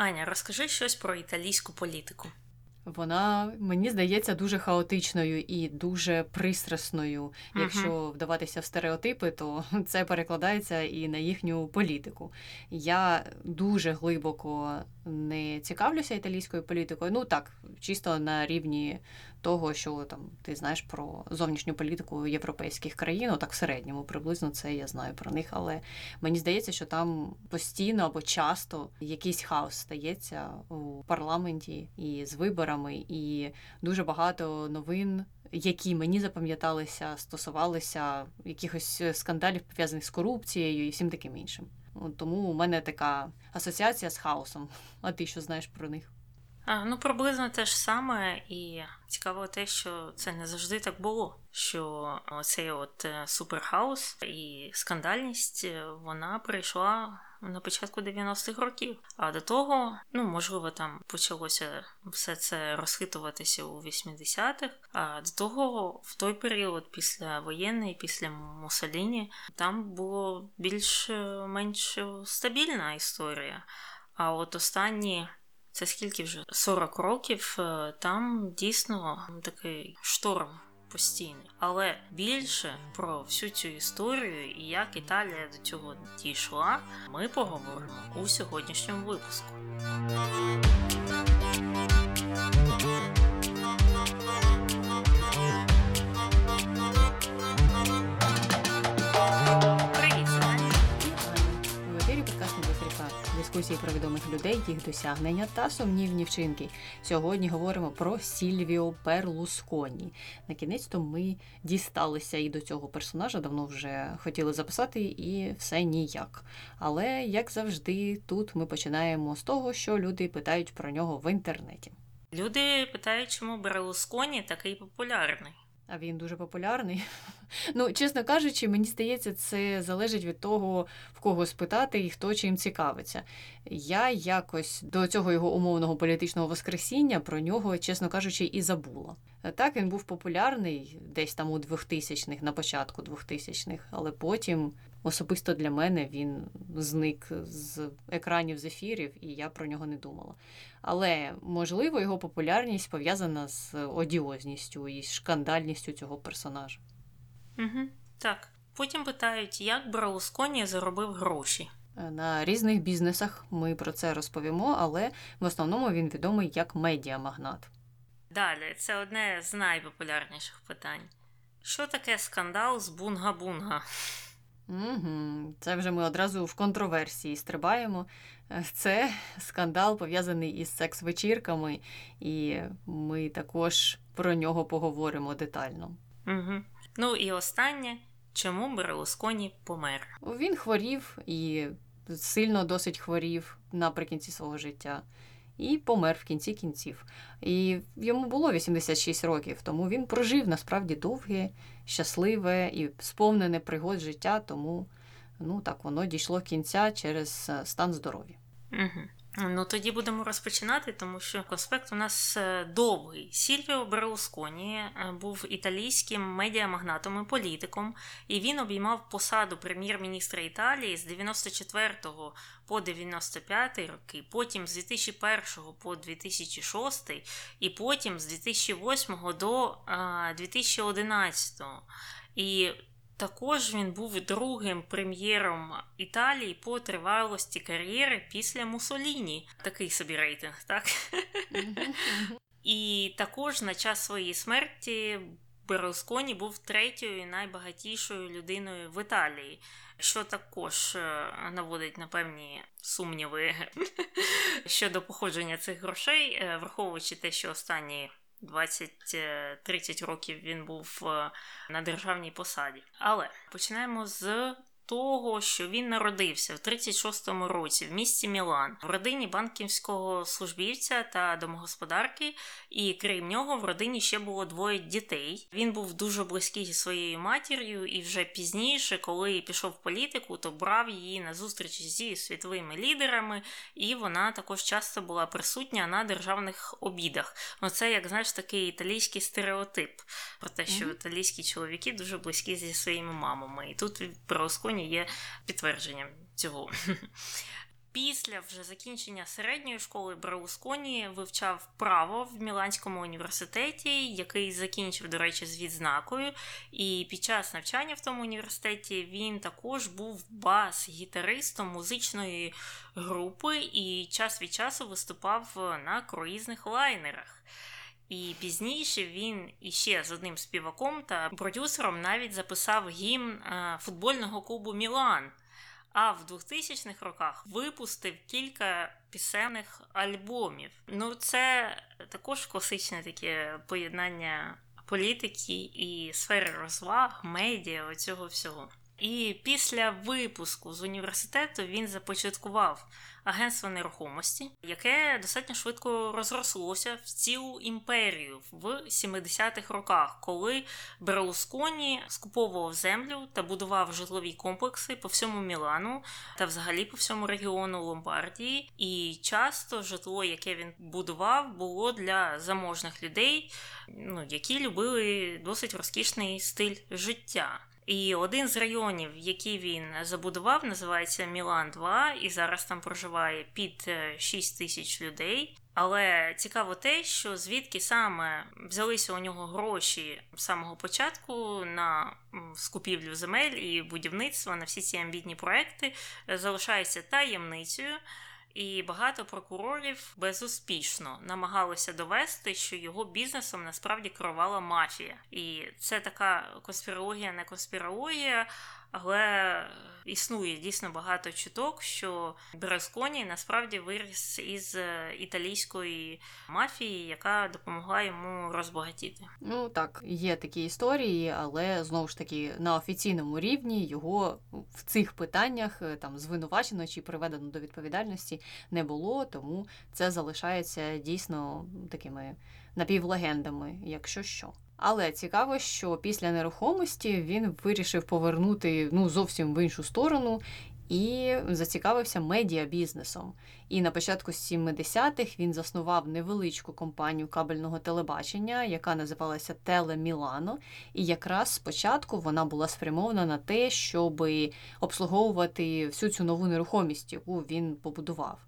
Аня, розкажи щось про італійську політику. Вона мені здається дуже хаотичною і дуже пристрасною. Якщо вдаватися в стереотипи, то це перекладається і на їхню політику. Я дуже глибоко не цікавлюся італійською політикою. Ну так, чисто на рівні того, що там ти знаєш про зовнішню політику європейських країн, так в середньому приблизно це я знаю про них. Але мені здається, що там постійно або часто якийсь хаос стається у парламенті і з виборами, і дуже багато новин. Які мені запам'яталися, стосувалися якихось скандалів пов'язаних з корупцією і всім таким іншим. Тому у мене така асоціація з хаосом. А ти що знаєш про них? А, ну, приблизно те ж саме, і цікаво те, що це не завжди так було. Що цей от е, суперхаос і скандальність е, вона прийшла на початку 90-х років. А до того, ну можливо, там почалося все це розхитуватися у 80-х. А до того, в той період, після воєнний, після Муссоліні, там було більш-менш стабільна історія. А от останні. Це скільки вже 40 років, е, там дійсно такий шторм постійний. Але більше про всю цю історію і як Італія до цього дійшла, ми поговоримо у сьогоднішньому випуску. Дискусії про відомих людей, їх досягнення та сумнівні вчинки. Сьогодні говоримо про Сільвіо Перлусконі. На кінець то ми дісталися і до цього персонажа, давно вже хотіли записати, і все ніяк. Але, як завжди, тут ми починаємо з того, що люди питають про нього в інтернеті. Люди питають, чому Берлусконі такий популярний. А він дуже популярний. Ну, чесно кажучи, мені здається, це залежить від того, в кого спитати і хто чим цікавиться. Я якось до цього його умовного політичного воскресіння про нього, чесно кажучи, і забула. Так, він був популярний десь там у 2000-х, на початку 2000-х, але потім особисто для мене він зник з екранів з ефірів, і я про нього не думала. Але можливо його популярність пов'язана з одіозністю і шкандальністю цього персонажа. Угу. Так. Потім питають, як Берлусконі заробив гроші. На різних бізнесах ми про це розповімо, але в основному він відомий як медіамагнат. Далі, це одне з найпопулярніших питань. Що таке скандал з Бунга-Бунга? Угу. Це вже ми одразу в контроверсії стрибаємо. Це скандал пов'язаний із секс-вечірками, і ми також про нього поговоримо детально. Угу. Ну і останнє, чому Берлусконі помер? Він хворів і сильно досить хворів наприкінці свого життя. І помер в кінці кінців. І йому було 86 років, тому він прожив насправді довге, щасливе і сповнене пригод життя, тому ну так воно дійшло кінця через стан здоров'я. Угу. Ну тоді будемо розпочинати, тому що конспект у нас е, довгий. Сільвіо Берлусконі е, був італійським медіамагнатом і політиком, і він обіймав посаду прем'єр-міністра Італії з 94 по 95 роки, потім з 2001 по 2006 і потім з 2008 до 2011. І також він був другим прем'єром Італії по тривалості кар'єри після Мусоліні. Такий собі рейтинг, так? І також на час своєї смерті Берлусконі був третьою найбагатішою людиною в Італії, що також наводить на певні сумніви щодо походження цих грошей, враховуючи те, що останні 20-30 років він був на державній посаді. Але починаємо з того, що він народився в 36-му році в місті Мілан в родині банківського службівця та домогосподарки, і крім нього, в родині ще було двоє дітей. Він був дуже близький зі своєю матір'ю, і вже пізніше, коли пішов в політику, то брав її на зустрічі зі світовими лідерами, і вона також часто була присутня на державних обідах. Ну це, як знаєш, такий італійський стереотип про те, що mm-hmm. італійські чоловіки дуже близькі зі своїми мамами. І тут Берлусконі є підтвердженням цього. Після вже закінчення середньої школи Браусконі вивчав право в Міланському університеті, який закінчив, до речі, з відзнакою. І під час навчання в тому університеті він також був бас-гітаристом музичної групи і час від часу виступав на круїзних лайнерах. І пізніше він іще з одним співаком та продюсером навіть записав гімн е, футбольного клубу Мілан. А в 2000-х роках випустив кілька пісенних альбомів. Ну, це також класичне таке поєднання політики і сфери розваг, медіа, оцього всього. І після випуску з університету він започаткував агентство нерухомості, яке достатньо швидко розрослося в цілу імперію в 70-х роках, коли Берлусконі скуповував землю та будував житлові комплекси по всьому Мілану та взагалі по всьому регіону Ломбардії. І часто житло, яке він будував, було для заможних людей, ну які любили досить розкішний стиль життя. І один з районів, який він забудував, називається Мілан 2, і зараз там проживає під 6 тисяч людей. Але цікаво те, що звідки саме взялися у нього гроші з самого початку на скупівлю земель і будівництво на всі ці амбітні проекти, залишається таємницею. І багато прокурорів безуспішно намагалися довести, що його бізнесом насправді керувала мафія, і це така конспірологія, не конспірологія, але існує дійсно багато чуток, що Бересконі насправді виріс із е, італійської мафії, яка допомогла йому розбагатіти. Ну так, є такі історії, але знову ж таки на офіційному рівні його в цих питаннях е, там звинувачено чи приведено до відповідальності не було, тому це залишається дійсно такими напівлегендами, якщо що. Але цікаво, що після нерухомості він вирішив повернути ну зовсім в іншу сторону і зацікавився медіабізнесом. І на початку 70-х він заснував невеличку компанію кабельного телебачення, яка називалася Теле Мілано. І якраз спочатку вона була спрямована на те, щоб обслуговувати всю цю нову нерухомість, яку він побудував.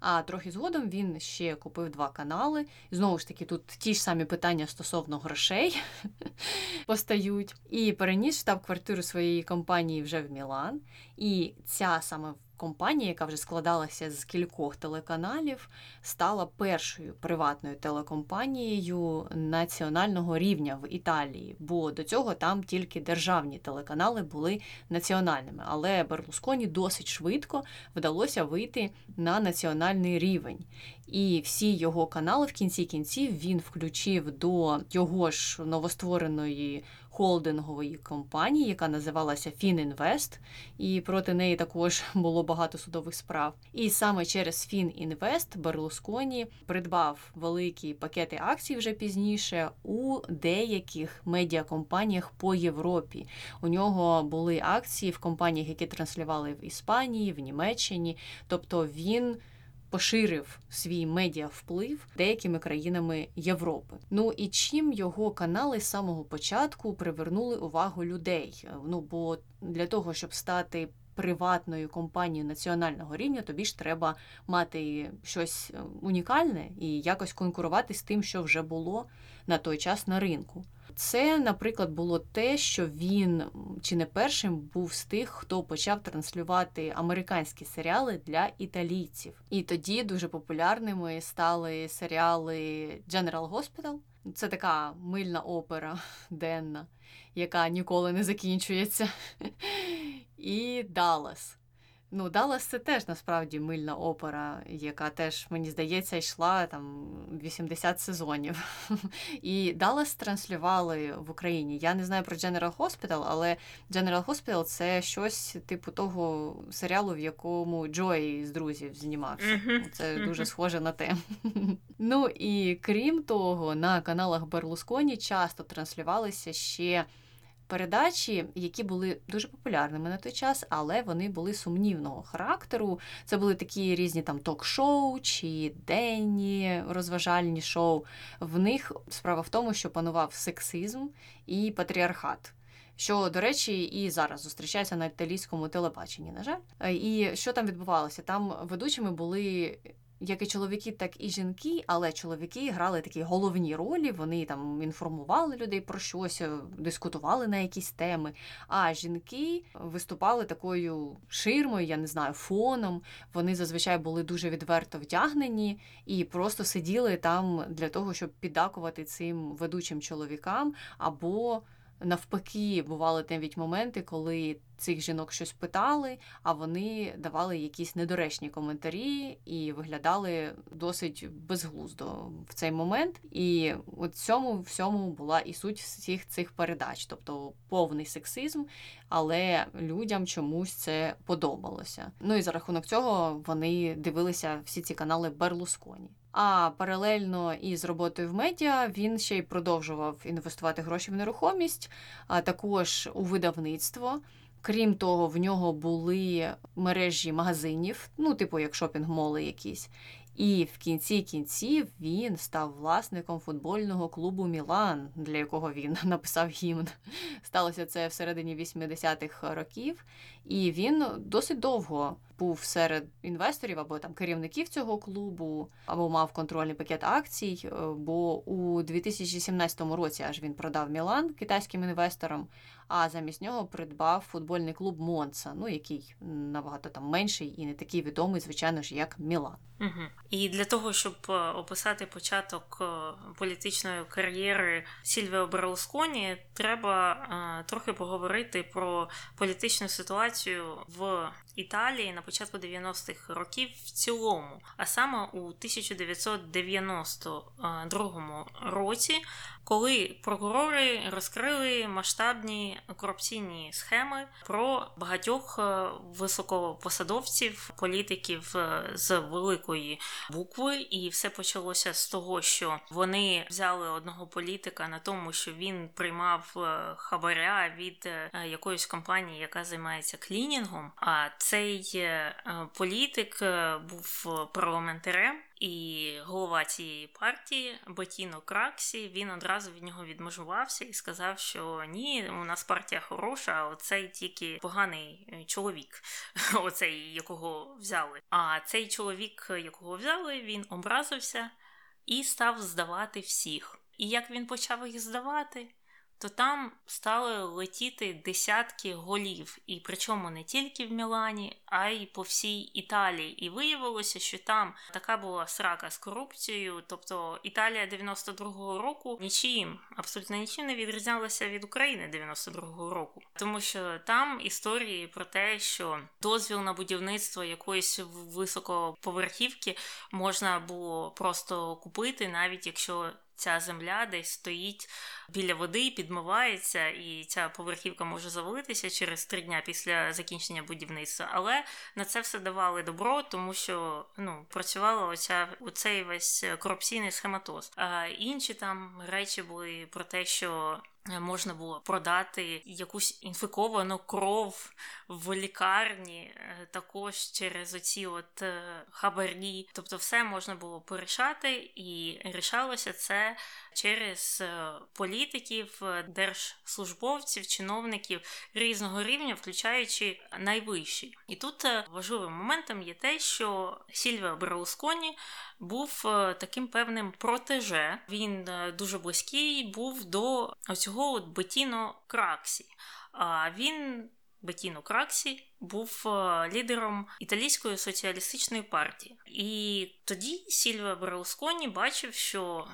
А трохи згодом він ще купив два канали. І знову ж таки, тут ті ж самі питання стосовно грошей постають. І переніс штаб-квартиру своєї компанії вже в Мілан. І ця саме компанія, яка вже складалася з кількох телеканалів, стала першою приватною телекомпанією національного рівня в Італії, бо до цього там тільки державні телеканали були національними. Але Берлусконі досить швидко вдалося вийти на національний рівень. І всі його канали в кінці кінців він включив до його ж новоствореної холдингової компанії, яка називалася Фінінвест, і проти неї також було багато судових справ. І саме через Фінінвест Берлусконі придбав великі пакети акцій вже пізніше у деяких медіакомпаніях по Європі. У нього були акції в компаніях, які транслювали в Іспанії, в Німеччині. Тобто він поширив свій медіавплив деякими країнами Європи. Ну і чим його канали з самого початку привернули увагу людей? Ну бо для того, щоб стати приватною компанією національного рівня, тобі ж треба мати щось унікальне і якось конкурувати з тим, що вже було на той час на ринку. Це, наприклад, було те, що він чи не першим був з тих, хто почав транслювати американські серіали для італійців. І тоді дуже популярними стали серіали General Hospital. Це така мильна опера денна, яка ніколи не закінчується. І Даллас. Ну, Даллас це теж насправді мильна опера, яка теж, мені здається, йшла там 80 сезонів. І Даллас транслювали в Україні. Я не знаю про General Hospital, але General Hospital це щось типу того серіалу, в якому Джой з друзів знімався. Це дуже схоже на те. Ну і крім того, на каналах Берлусконі часто транслювалися ще передачі, які були дуже популярними на той час, але вони були сумнівного характеру. Це були такі різні там ток-шоу чи денні розважальні шоу. В них справа в тому, що панував сексизм і патріархат. Що, до речі, і зараз зустрічається на італійському телебаченні, на жаль. Е, і що там відбувалося? Там ведучими були як і чоловіки, так і жінки, але чоловіки грали такі головні ролі. Вони там інформували людей про щось, е, дискутували на якісь теми. А жінки виступали такою ширмою, я не знаю, фоном. Вони зазвичай були дуже відверто вдягнені і просто сиділи там для того, щоб піддакувати цим ведучим чоловікам або. Навпаки, бували навіть моменти, коли цих жінок щось питали, а вони давали якісь недоречні коментарі і виглядали досить безглуздо в цей момент. І от цьому всьому була і суть всіх цих передач, тобто повний сексизм, але людям чомусь це подобалося. Ну і за рахунок цього вони дивилися всі ці канали Берлусконі. А паралельно із роботою в медіа він ще й продовжував інвестувати гроші в нерухомість, а також у видавництво. Крім того, в нього були мережі магазинів, ну, типу як шопінг-моли якісь. І в кінці кінців він став власником футбольного клубу Мілан, для якого він написав гімн. Сталося це всередині 80-х років, і він досить довго був серед інвесторів або там керівників цього клубу, або мав контрольний пакет акцій. Е, бо у 2017 році аж він продав Мілан китайським інвесторам, а замість нього придбав футбольний клуб Монца, ну який набагато там менший і не такий відомий, звичайно ж, як Мілан. Угу. І для того, щоб е, описати початок е, політичної кар'єри Сільвіо Берлусконі, треба е, трохи поговорити про політичну ситуацію в Італії на початку 90-х років в цілому. А саме у 1992 році, коли прокурори розкрили масштабні корупційні схеми про багатьох високопосадовців, політиків з великої букви, і все почалося з того, що вони взяли одного політика на тому, що він приймав е, хабаря від е, якоїсь компанії, яка займається клінінгом. А цей е, політик був парламентарем. І голова цієї партії Ботіно Краксі він одразу від нього відмежувався і сказав, що ні, у нас партія хороша, а оцей тільки поганий чоловік, оцей якого взяли. А цей чоловік, якого взяли, він образився і став здавати всіх. І як він почав їх здавати, то там стали летіти десятки голів, і причому не тільки в Мілані, а й по всій Італії. І виявилося, що там така була срака з корупцією. Тобто Італія 92-го року нічим, абсолютно нічим не відрізнялася від України 92-го року, тому що там історії про те, що дозвіл на будівництво якоїсь високоповерхівки можна було просто купити, навіть якщо ця земля десь стоїть біля води, підмивається, і ця поверхівка може завалитися через три дня після закінчення будівництва. Але на це все давали добро, тому що ну, працювала оця оцей весь корупційний схематоз. А інші там речі були про те, що можна було продати якусь інфіковану кров в лікарні, е, також через оці от е, хабарі. Тобто, все можна було порішати, і рішалося це через е, політиків, держслужбовців, чиновників різного рівня, включаючи найвищий. І тут важливим моментом є те, що Сільвіо Берлусконі був таким певним протеже. Він дуже близький був до цього Бетіно Краксі. А він. Бетіно Краксі був лідером італійської соціалістичної партії, і тоді Сільвіо Берлусконі бачив, що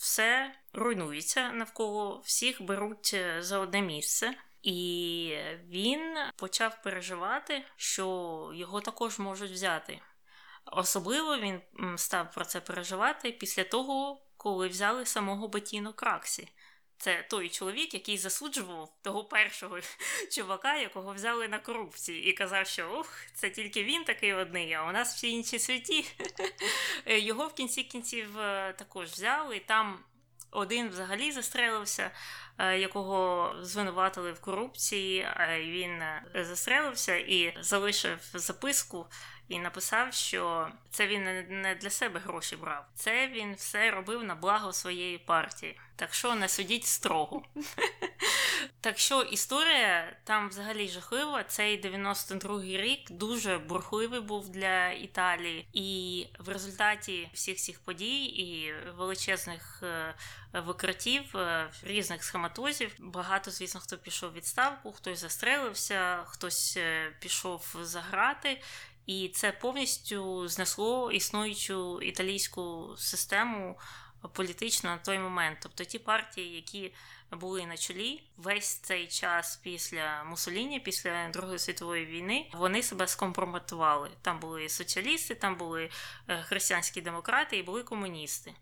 все руйнується навколо всіх беруть е, за одне місце, і він почав переживати, що його також можуть взяти. Особливо він став про це переживати після того, коли взяли самого Бетіно Краксі. Це той чоловік, який засуджував того першого чувака, якого взяли на корупції, і казав, що ох, це тільки він такий одний, а у нас всі інші святі. Його в кінці кінців е, також взяли. Там один взагалі застрелився, е, якого звинуватили в корупції. Він е, застрелився і залишив записку. І написав, що це він не для себе гроші брав, це він все робив на благо своєї партії. Так що не судіть строго. Так що історія там взагалі жахлива. Цей 92-й рік дуже бурхливий був для Італії, і в результаті всіх цих подій і величезних е, викриттів, е, різних схематозів. Багато, звісно, хто пішов відставку, хтось застрелився, хтось е, пішов за грати. І це повністю знесло існуючу італійську систему політично на той момент. Тобто ті партії, які були на чолі весь цей час після Мусоліні, після Другої світової війни, вони себе скомпрометували. Там були соціалісти, там були е, християнські демократи і були комуністи.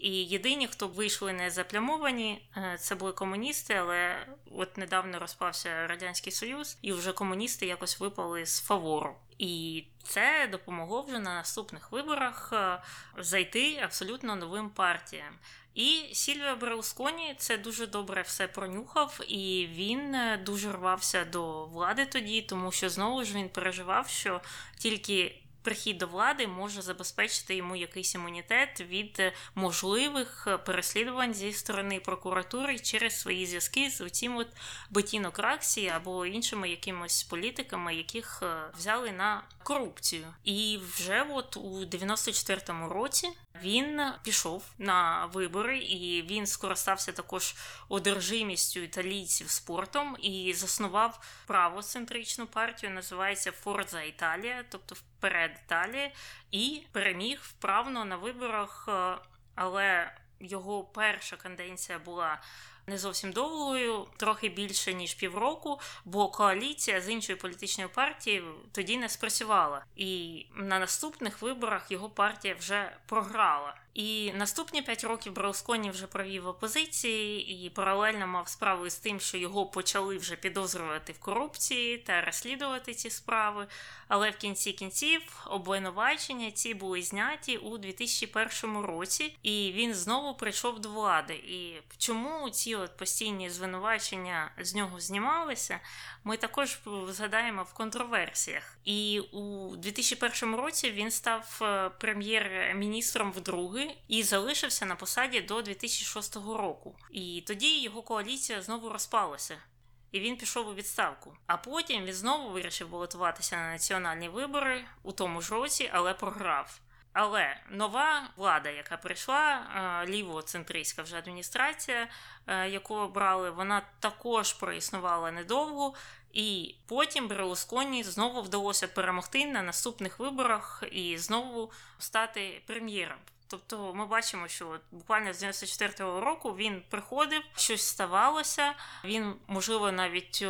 І єдині, хто вийшли не заплямовані, е, це були комуністи, але от недавно розпався Радянський Союз, і вже комуністи якось випали з фавору. І це допомогло вже на наступних виборах е, зайти абсолютно новим партіям. І Сільвіо Берлусконі це дуже добре все пронюхав, і він е, дуже рвався до влади тоді, тому що знову ж він переживав, що тільки прихід до влади може забезпечити йому якийсь імунітет від е, можливих е, переслідувань зі сторони прокуратури через свої зв'язки з оцім от Бетіно Краксі або іншими якимось політиками, яких е, взяли на корупцію. І вже от у 94-му році він пішов на вибори, і він скористався також одержимістю італійців спортом і заснував правоцентричну партію, називається Форза Італія, тобто вперед Італія, і переміг вправно на виборах. Е, але його перша канденція була не зовсім довгою, трохи більше ніж півроку, бо коаліція з іншою політичною партією тоді не спрацювала. І на наступних виборах його партія вже програла. І наступні п'ять років Браусконі вже провів опозиції і паралельно мав справи з тим, що його почали вже підозрювати в корупції та розслідувати ці справи. Але в кінці кінців обвинувачення ці були зняті у 2001 році, і він знову прийшов до влади. І чому ці от постійні звинувачення з нього знімалися? Ми також згадаємо в контроверсіях. І у 2001 році він став е, прем'єр-міністром вдруге і залишився на посаді до 2006 року. І тоді його коаліція знову розпалася. І він пішов у відставку. А потім він знову вирішив балотуватися на національні вибори у тому ж році, але програв. Але нова влада, яка прийшла, е, лівоцентристська вже адміністрація, е, яку обрали, вона також проіснувала недовго, і потім Берлусконі знову вдалося перемогти на наступних виборах і знову стати прем'єром. Тобто ми бачимо, що буквально з 94-го року він приходив, щось ставалося. Він, можливо, навіть е,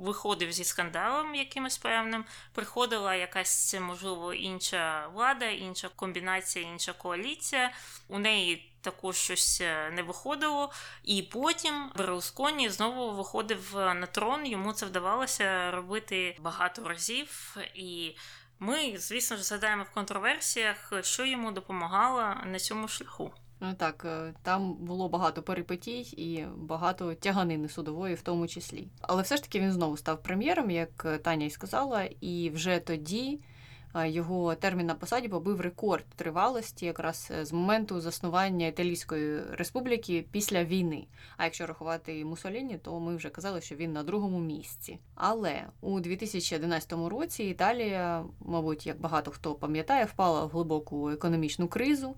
виходив зі скандалом якимось певним. Приходила якась, можливо, інша влада, інша комбінація, інша коаліція. У неї також щось е, не виходило. І потім Берлусконі знову виходив на трон. Йому це вдавалося робити багато разів. І ми, звісно ж, згадаємо в контроверсіях, що йому допомагало на цьому шляху. Ну так, е, там було багато перипетій і багато тяганини судової, в тому числі. Але все ж таки він знову став прем'єром, як Таня й сказала, і вже тоді його термін на посаді побив рекорд тривалості якраз е, з моменту заснування Італійської республіки після війни. А якщо рахувати Мусоліні, то ми вже казали, що він на другому місці. Але у 2011 році Італія, мабуть, як багато хто пам'ятає, впала в глибоку економічну кризу.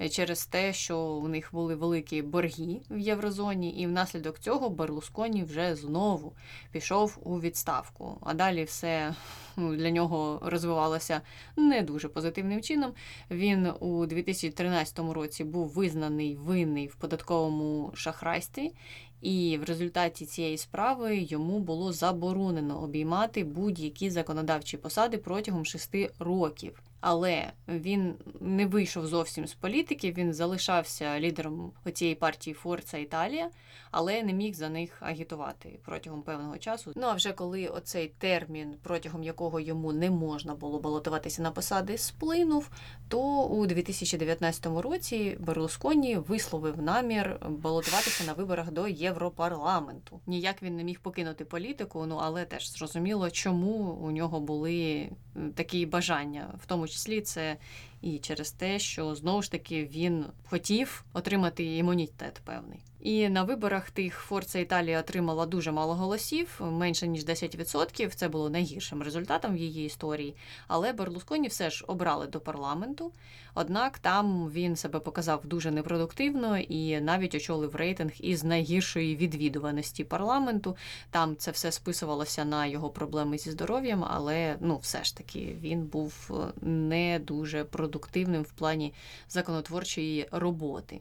Е, через те, що у них були великі борги в Єврозоні, і внаслідок цього Берлусконі вже знову пішов у відставку. А далі все ну, для нього розвивалося не дуже позитивним чином. Він у 2013 році був визнаний винний в податковому шахрайстві. І в результаті цієї справи йому було заборонено обіймати будь-які законодавчі посади протягом шести років але він не вийшов зовсім з політики. Він залишався лідером цієї партії Форца Італія, але не міг за них агітувати протягом певного часу. Ну а вже коли оцей термін, протягом якого йому не можна було балотуватися на посади, сплинув, то у 2019 році Берлусконі висловив намір балотуватися на виборах до Європарламенту. Ніяк він не міг покинути політику, ну але теж зрозуміло, чому у нього були такі бажання, в тому числі це і через те, що знову ж таки він хотів отримати імунітет певний. І на виборах тих Форца Італія отримала дуже мало голосів, менше ніж 10%. Це було найгіршим результатом в її історії. Але Берлусконі все ж обрали до парламенту. Однак там він себе показав дуже непродуктивно і навіть очолив рейтинг із найгіршої відвідуваності парламенту. Там це все списувалося на його проблеми зі здоров'ям, але ну, все ж таки він був е, не дуже продуктивним в плані законотворчої роботи.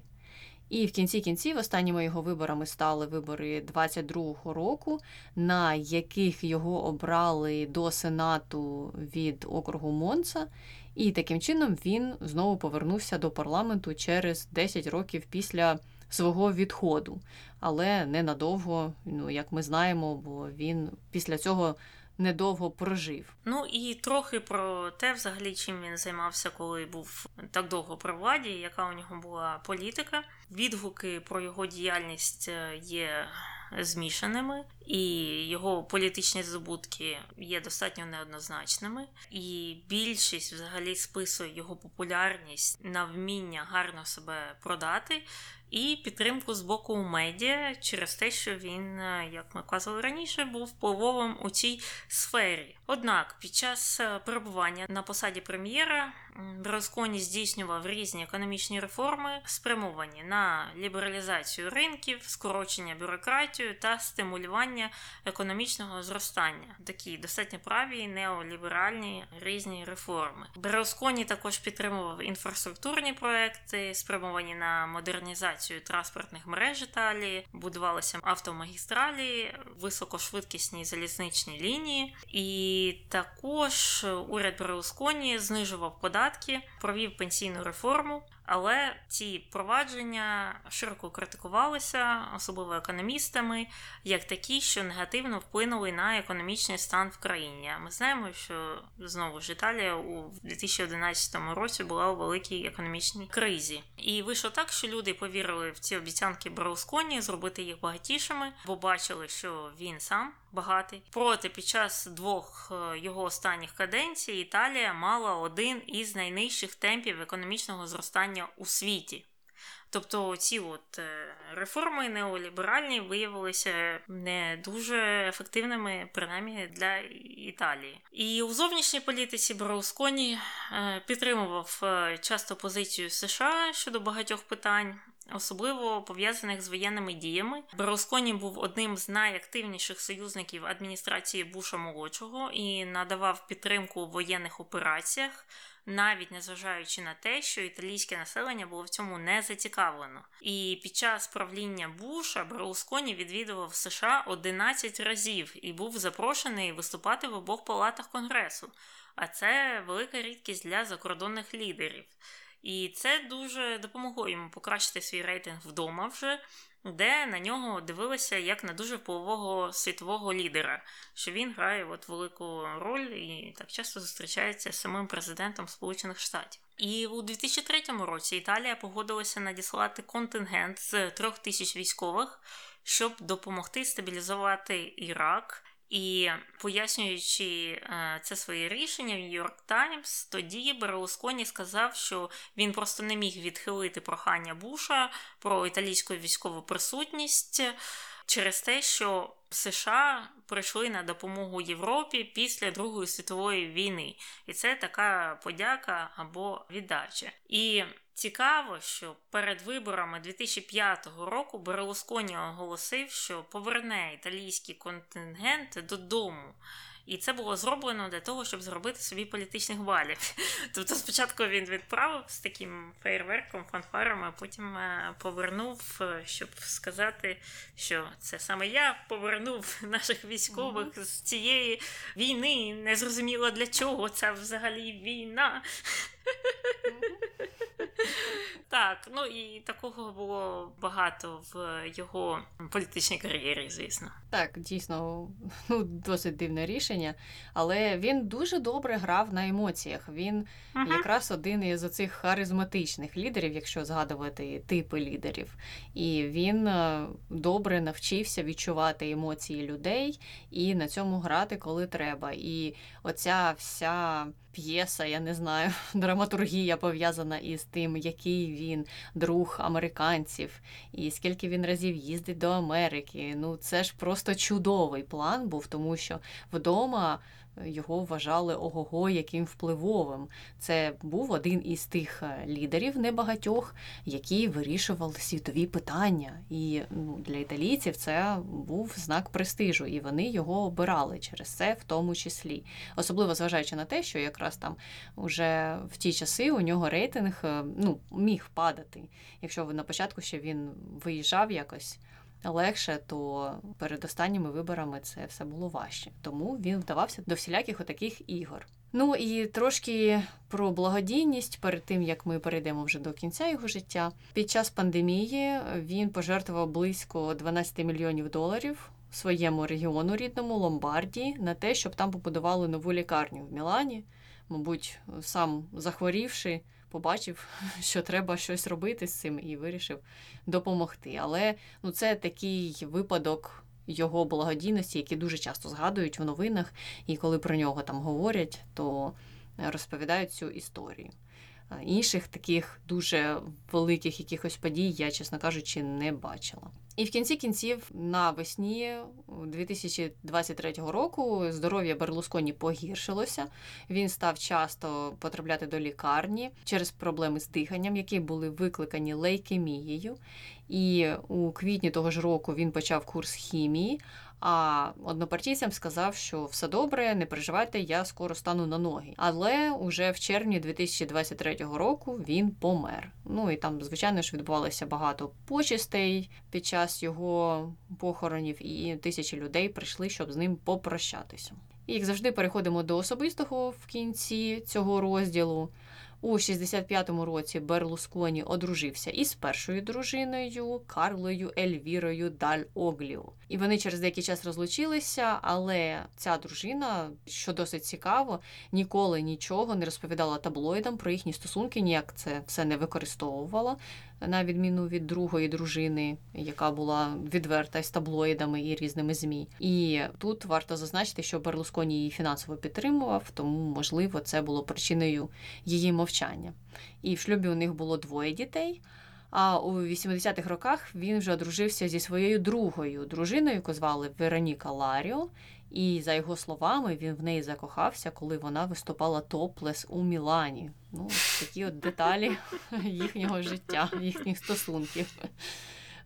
І в кінці кінців останніми його виборами стали вибори 22-го року, на яких його обрали до Сенату від округу Монца. І таким чином він знову повернувся до парламенту через 10 років після свого відходу. Але ненадовго, ну як ми знаємо, бо він після цього недовго прожив. Ну і трохи про те, взагалі, чим він займався, коли був так довго при владі, яка у нього була політика. Відгуки про його діяльність е, є змішаними, і його політичні здобутки є достатньо неоднозначними. І більшість взагалі списує його популярність на вміння гарно себе продати і підтримку з боку медіа через те, що він, е, як ми казали раніше, був впливовим у цій сфері. Однак під час е, перебування на посаді прем'єра Берлусконі здійснював різні економічні реформи, спрямовані на лібералізацію ринків, скорочення бюрократію та стимулювання економічного зростання. Такі достатньо праві неоліберальні різні реформи. Берлусконі також підтримував інфраструктурні проекти, спрямовані на модернізацію транспортних мереж Італії, будувалися автомагістралі, високошвидкісні залізничні лінії, і також уряд Берлусконі знижував податки, провів пенсійну реформу, але ці провадження широко критикувалися, особливо економістами, як такі, що негативно вплинули на економічний стан в країні. Ми знаємо, що знову ж Італія у 2011 році була у великій економічній кризі, і вийшло так, що люди повірили в ці обіцянки Браусконі зробити їх багатішими, бо бачили, що він сам багатий. Проте під час двох е, його останніх каденцій Італія мала один із найнижчих темпів економічного зростання у світі. Тобто ці от е, реформи неоліберальні виявилися не дуже ефективними, принаймні для Італії. І у зовнішній політиці Браусконі е, підтримував часто позицію США щодо багатьох питань особливо пов'язаних з воєнними діями. Берлусконі був одним з найактивніших союзників адміністрації Буша молодшого і надавав підтримку у воєнних операціях. Навіть незважаючи на те, що італійське населення було в цьому не зацікавлено, і під час правління Буша Берлусконі відвідував США 11 разів і був запрошений виступати в обох палатах конгресу. А це велика рідкість для закордонних лідерів. І це дуже допомогло йому покращити свій рейтинг вдома вже, де на нього дивилися як на дуже впливового світового лідера, що він грає от велику роль і так часто зустрічається з самим президентом Сполучених Штатів. І у 2003 році Італія погодилася надіслати контингент з трьох тисяч військових, щоб допомогти стабілізувати Ірак. І пояснюючи е, це своє рішення в Нью-Йорк Таймс, тоді Берлусконі сказав, що він просто не міг відхилити прохання Буша про італійську військову присутність через те, що США прийшли на допомогу Європі після Другої світової війни, і це така подяка або віддача. І цікаво, що перед виборами 2005 року Берлусконі оголосив, що поверне італійський контингент додому. І це було зроблено для того, щоб зробити собі політичних балів. Тобто, спочатку він відправив з таким фейерверком, фанфаром, а потім е, повернув, е, щоб сказати, що це саме я повернув наших військових mm-hmm. з цієї війни. Не зрозуміло для чого це взагалі війна. Так, ну і такого було багато в його політичній кар'єрі, звісно. Так, дійсно, ну досить дивне рішення, але він дуже добре грав на емоціях. Він uh якраз один із оцих харизматичних лідерів, якщо згадувати типи лідерів. І він е, добре навчився відчувати емоції людей і на цьому грати, коли треба. І оця вся п'єса, я не знаю, драматургія пов'язана із тим, який він друг американців, і скільки він разів їздить до Америки. Ну це ж просто чудовий план був, тому що вдома його вважали ого-го яким впливовим. Це був один із тих е, лідерів небагатьох, які вирішували світові питання. І ну, для італійців це був знак престижу, і вони його обирали через це, в тому числі. Особливо зважаючи на те, що якраз там уже в ті часи у нього рейтинг е, ну, міг падати. Якщо на початку ще він виїжджав якось легше, то перед останніми виборами це все було важче. Тому він вдавався до всіляких отаких ігор. Ну і трошки про благодійність перед тим як ми перейдемо вже до кінця його життя. Під час пандемії він пожертвував близько 12 мільйонів доларів своєму регіону рідному Ломбардії на те, щоб там побудували нову лікарню в Мілані. Мабуть, сам захворівши, побачив, що треба щось робити з цим, і вирішив допомогти. Але ну, це такий випадок його благодійності, який дуже часто згадують в новинах, і коли про нього там говорять, то розповідають цю історію. Інших таких дуже великих якихось подій я, чесно кажучи, не бачила. І в кінці кінців навесні 2023 року здоров'я Берлусконі погіршилося. Він став часто потрапляти до лікарні через проблеми з диханням, які були викликані лейкемією. І у квітні того ж року він почав курс хімії. А однопартійцям сказав, що все добре, не переживайте, я скоро стану на ноги. Але уже в червні 2023 року він помер. Ну і там, звичайно ж, відбувалося багато почестей під час його похоронів, і тисячі людей прийшли, щоб з ним попрощатися. І як завжди, переходимо до особистого в кінці цього розділу. У 65-му році Берлусконі одружився із першою дружиною Карлою Ельвірою Даль Огліо. І вони через деякий час розлучилися, але ця дружина, що досить цікаво, ніколи нічого не розповідала таблоїдам про їхні стосунки, ніяк це все не використовувала на відміну від другої дружини, яка була відверта з таблоїдами і різними змі. І тут варто зазначити, що Берлусконі її фінансово підтримував, тому можливо це було причиною її мовчання. І в шлюбі у них було двоє дітей. А у 80-х роках він вже одружився зі своєю другою дружиною, яку звали Вероніка Ларіо. І за його словами, він в неї закохався, коли вона виступала топлес у Мілані. Ну, такі от деталі їхнього життя, їхніх стосунків.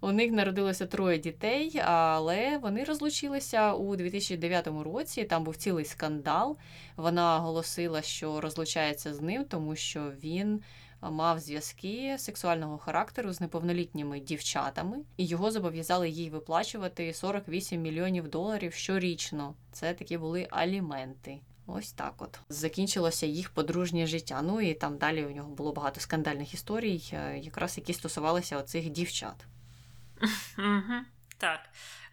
У них народилося троє дітей, але вони розлучилися у 2009 році. Там був цілий скандал. Вона оголосила, що розлучається з ним, тому що він мав зв'язки сексуального характеру з неповнолітніми дівчатами, і його зобов'язали їй виплачувати 48 мільйонів доларів щорічно. Це такі були аліменти. Ось так от закінчилося їх подружнє життя. Ну і там далі у нього було багато скандальних історій, е, якраз які стосувалися оцих дівчат. Так.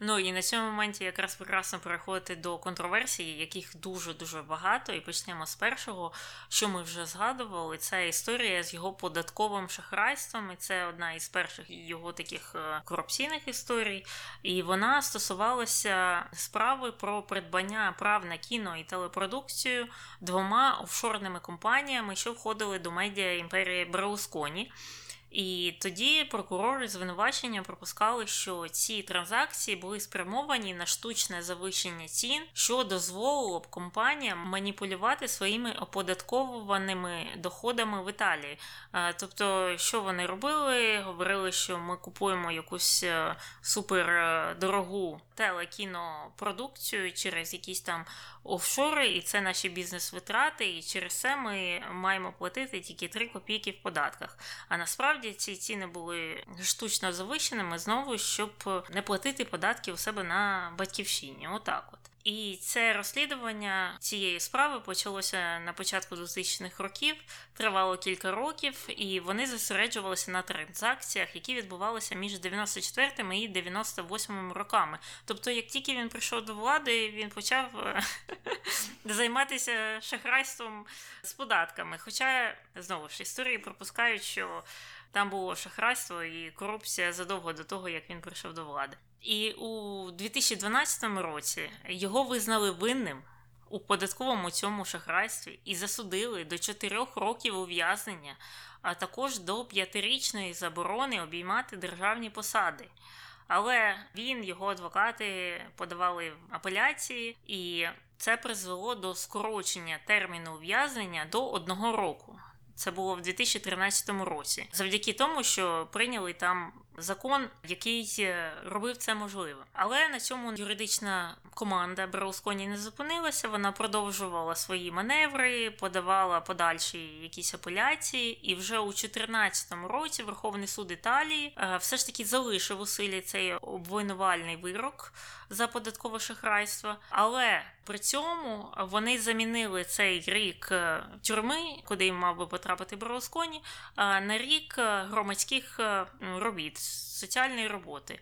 Ну і на цьому моменті якраз прекрасно переходити до контроверсій, яких дуже-дуже багато. І почнемо з першого, що ми вже згадували. Це історія з його податковим шахрайством. І це одна із перших його таких е, корупційних історій. І вона стосувалася справи про придбання прав на кіно і телепродукцію двома офшорними компаніями, що входили до медіа імперії Браусконі. І тоді прокурори звинувачення пропускали, що ці транзакції були спрямовані на штучне завищення цін, що дозволило б компаніям маніпулювати своїми оподатковуваними доходами в Італії. Тобто, що вони робили? Говорили, що ми купуємо якусь е, супердорогу телекінопродукцію через якісь там офшори, і це наші бізнес-витрати, і через це ми маємо платити тільки 3 копійки в податках. А насправді ці ціни були штучно завищеними знову, щоб не платити податки у себе на батьківщині. Отак от. І це розслідування цієї справи почалося на початку 2000-х років, тривало кілька років, і вони зосереджувалися на транзакціях, які відбувалися між 94 і 98 роками. Тобто, як тільки він прийшов до влади, він почав е, займатися шахрайством з податками. Хоча знову ж історії пропускають, що там було шахрайство і корупція задовго до того, як він прийшов до влади. І у 2012 році його визнали винним у податковому цьому шахрайстві і засудили до 4 років ув'язнення, а також до п'ятирічної заборони обіймати державні посади. Але він, його адвокати подавали апеляції, і це призвело до скорочення терміну ув'язнення до одного року. Це було в 2013 році, завдяки тому, що прийняли там закон, який е, робив це можливим. Але на цьому юридична команда Берлусконі не зупинилася. Вона продовжувала свої маневри, подавала подальші якісь апеляції, і вже у 2014 році Верховний суд Італії е, все ж таки залишив у силі цей обвинувальний вирок за податкове шахрайство. Але при цьому вони замінили цей рік е, тюрми, куди мав би потрапити Берлусконі, на рік громадських робіт соціальної роботи.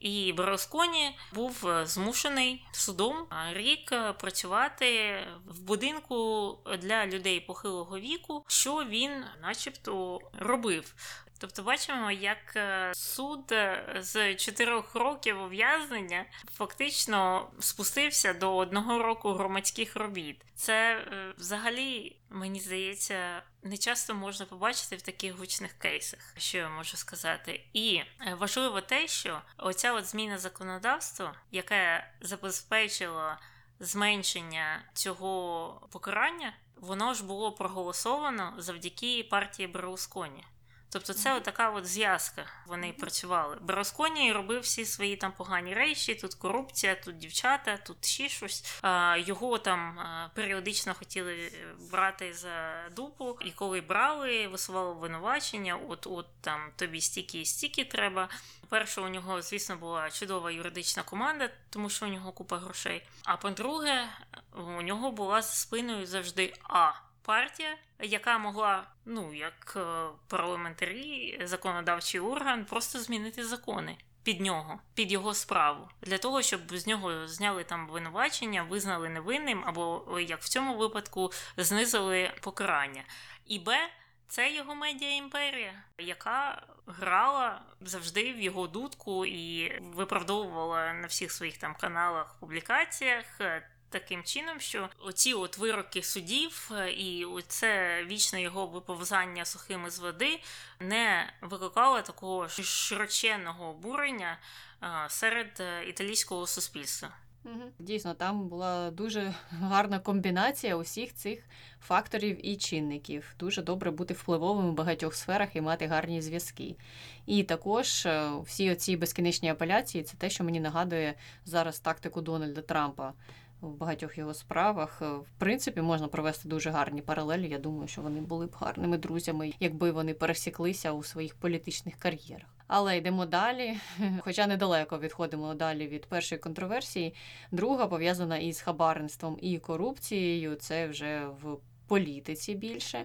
І Берлусконі був е, змушений судом рік е, працювати в будинку для людей похилого віку, що він, начебто, робив. Тобто бачимо, як е, суд з чотирьох років ув'язнення фактично спустився до одного року громадських робіт. Це взагалі мені здається не часто можна побачити в таких гучних кейсах, що я можу сказати. І е, важливо те, що оця от зміна законодавства, яке забезпечило зменшення цього покарання, воно ж було проголосовано завдяки партії Берлусконі. Тобто це така от зв'язка. Вони працювали. Бросконі робив всі свої там погані речі, тут корупція, тут дівчата, тут ще щось. А, Його там періодично хотіли брати за дупу, і коли брали, висували винувачення. От от там тобі стільки і стільки треба. Перше, у нього, звісно, була чудова юридична команда, тому що у нього купа грошей. А по-друге, у нього була за спиною завжди А партія, яка могла, ну як е, парламентарі, законодавчий орган, просто змінити закони. Під нього, під його справу, для того, щоб з нього зняли там винувачення, визнали невинним, або як в цьому випадку знизили покарання. І Б, це його медіа імперія, яка грала завжди в його дудку і виправдовувала на всіх своїх там каналах, публікаціях таким чином, що оці от вироки судів е, і це вічне його виповзання сухими з води не викликало такого широченного обурення е, серед е, італійського суспільства. Дійсно, там була дуже гарна комбінація усіх цих факторів і чинників. Дуже добре бути впливовим у багатьох сферах і мати гарні зв'язки. І також всі оці безкінечні апеляції це те, що мені нагадує зараз тактику Дональда Трампа в багатьох його справах. Е, в принципі, можна провести дуже гарні паралелі. Я думаю, що вони були б гарними друзями, якби вони пересіклися у своїх політичних кар'єрах. Але йдемо далі, хоча недалеко відходимо далі від першої контроверсії. Друга пов'язана із хабарництвом і корупцією. Це вже в політиці більше.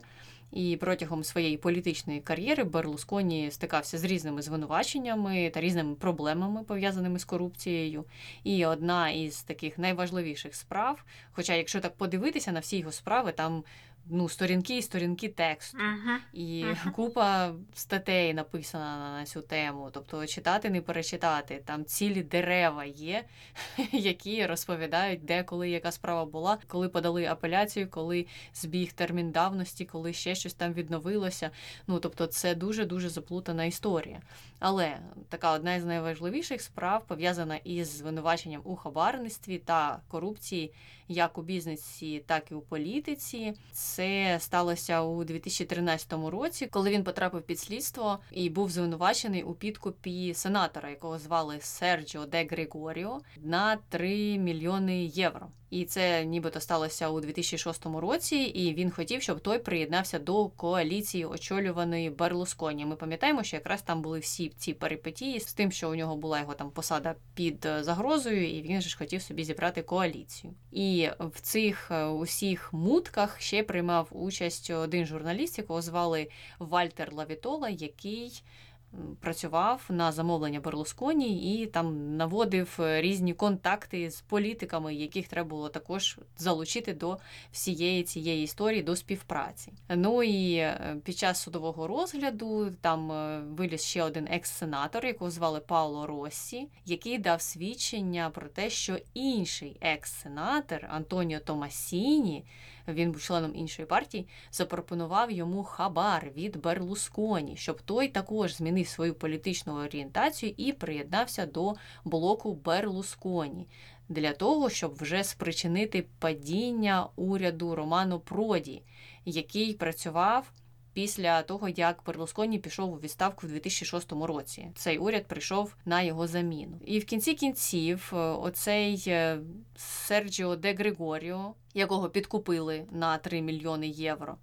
І протягом своєї політичної кар'єри Берлусконі стикався з різними звинуваченнями та різними проблемами, пов'язаними з корупцією. І одна із таких найважливіших справ, хоча, якщо так подивитися на всі його справи, там ну, сторінки і сторінки тексту. Uh-huh. І uh-huh. купа статей написана на цю тему. Тобто читати, не перечитати. Там цілі дерева є, які розповідають, де коли яка справа була, коли подали апеляцію, коли збіг термін давності, коли ще щось там відновилося. Ну тобто, це дуже дуже заплутана історія. Але така одна із найважливіших справ пов'язана із звинуваченням у хабарництві та корупції як у бізнесі, так і у політиці. Це сталося у 2013 році, коли він потрапив під слідство і був звинувачений у підкупі сенатора, якого звали Серджіо Де Григоріо, на 3 мільйони євро. І це нібито сталося у 2006 році, і він хотів, щоб той приєднався до коаліції, очолюваної Берлусконі. Ми пам'ятаємо, що якраз там були всі ці перипетії з тим, що у нього була його там посада під загрозою, і він же ж хотів собі зібрати коаліцію. І в цих е, усіх мутках ще приймав участь один журналіст, якого звали Вальтер Лавітола, який працював на замовлення Берлусконі і там наводив е, різні контакти з політиками, яких треба було також залучити до всієї цієї історії до співпраці. Ну і е, під час судового розгляду там е, виліз ще один екс-сенатор, якого звали Пауло Россі, який дав свідчення про те, що інший екс-сенатор Антоніо Томасіні він був членом іншої партії, запропонував йому хабар від Берлусконі, щоб той також змінив свою політичну орієнтацію і приєднався до блоку Берлусконі. Для того, щоб вже спричинити падіння уряду Романо Проді, який працював після того, як Берлусконі пішов у відставку в 2006 році. Цей уряд прийшов на його заміну. І в кінці кінців, е, оцей е, Серджіо Де Григоріо, якого підкупили на 3 мільйони євро,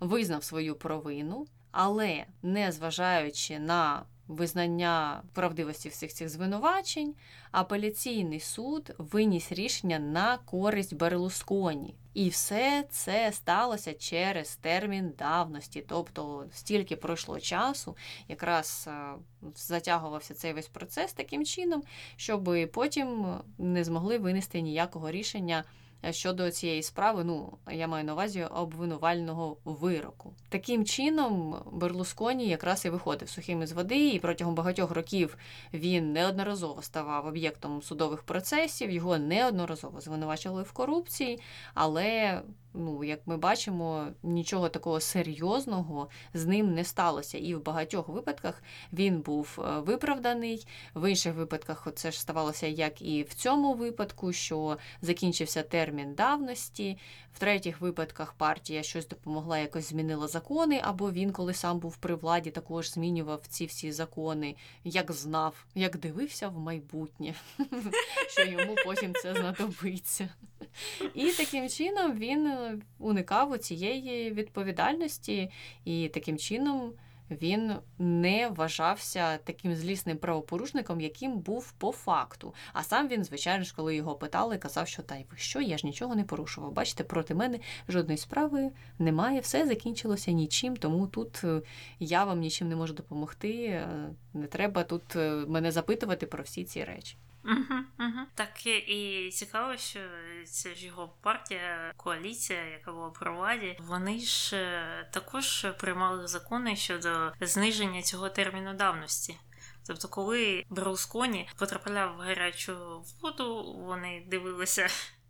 визнав свою провину, але не зважаючи на визнання правдивості всіх цих звинувачень, апеляційний суд виніс рішення на користь Берлусконі. І все це сталося через термін давності. Тобто стільки пройшло часу, якраз е, затягувався цей весь процес таким чином, щоб потім не змогли винести ніякого рішення щодо цієї справи, ну я маю на увазі обвинувального вироку. Таким чином, Берлусконі якраз і виходив сухим із води, і протягом багатьох років він неодноразово ставав об'єктом судових процесів, його неодноразово звинувачували в корупції, але ну, як ми бачимо, нічого такого серйозного з ним не сталося. І в багатьох випадках він був е, виправданий. В інших випадках це ж ставалося, як і в цьому випадку, що закінчився термін давності. В третіх випадках партія щось допомогла, якось змінила закони, або він, коли сам був при владі, також змінював ці всі закони, як знав, як дивився в майбутнє, що йому потім це знадобиться. І таким чином він е, уникав цієї відповідальності, і таким чином він не вважався таким злісним правопорушником, яким був по факту. А сам він, звичайно ж, коли його питали, казав, що та й ви що, я ж нічого не порушував. Бачите, проти мене жодної справи немає, все закінчилося нічим, тому тут е, я вам нічим не можу допомогти. Е, не треба тут мене запитувати про всі ці речі. Так і цікаво, що це ж його партія, коаліція, яка була при владі, вони ж е, також приймали закони щодо зниження цього терміну давності. Тобто, коли Берлусконі потрапляв в гарячу воду, вони дивилися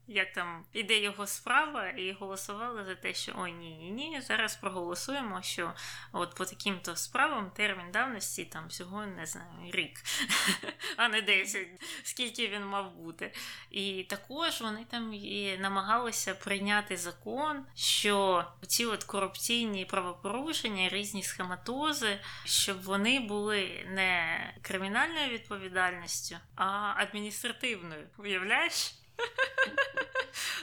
як там іде його справа, і голосували за те, що ой ні, ні, ні, зараз проголосуємо, що от по таким-то справам термін давності там всього не знаю, рік, а не 10, скільки він мав бути. І також вони там і намагалися прийняти закон, що ці от корупційні правопорушення, різні схематози, щоб вони були не кримінальною відповідальністю, а адміністративною. Уявляєш?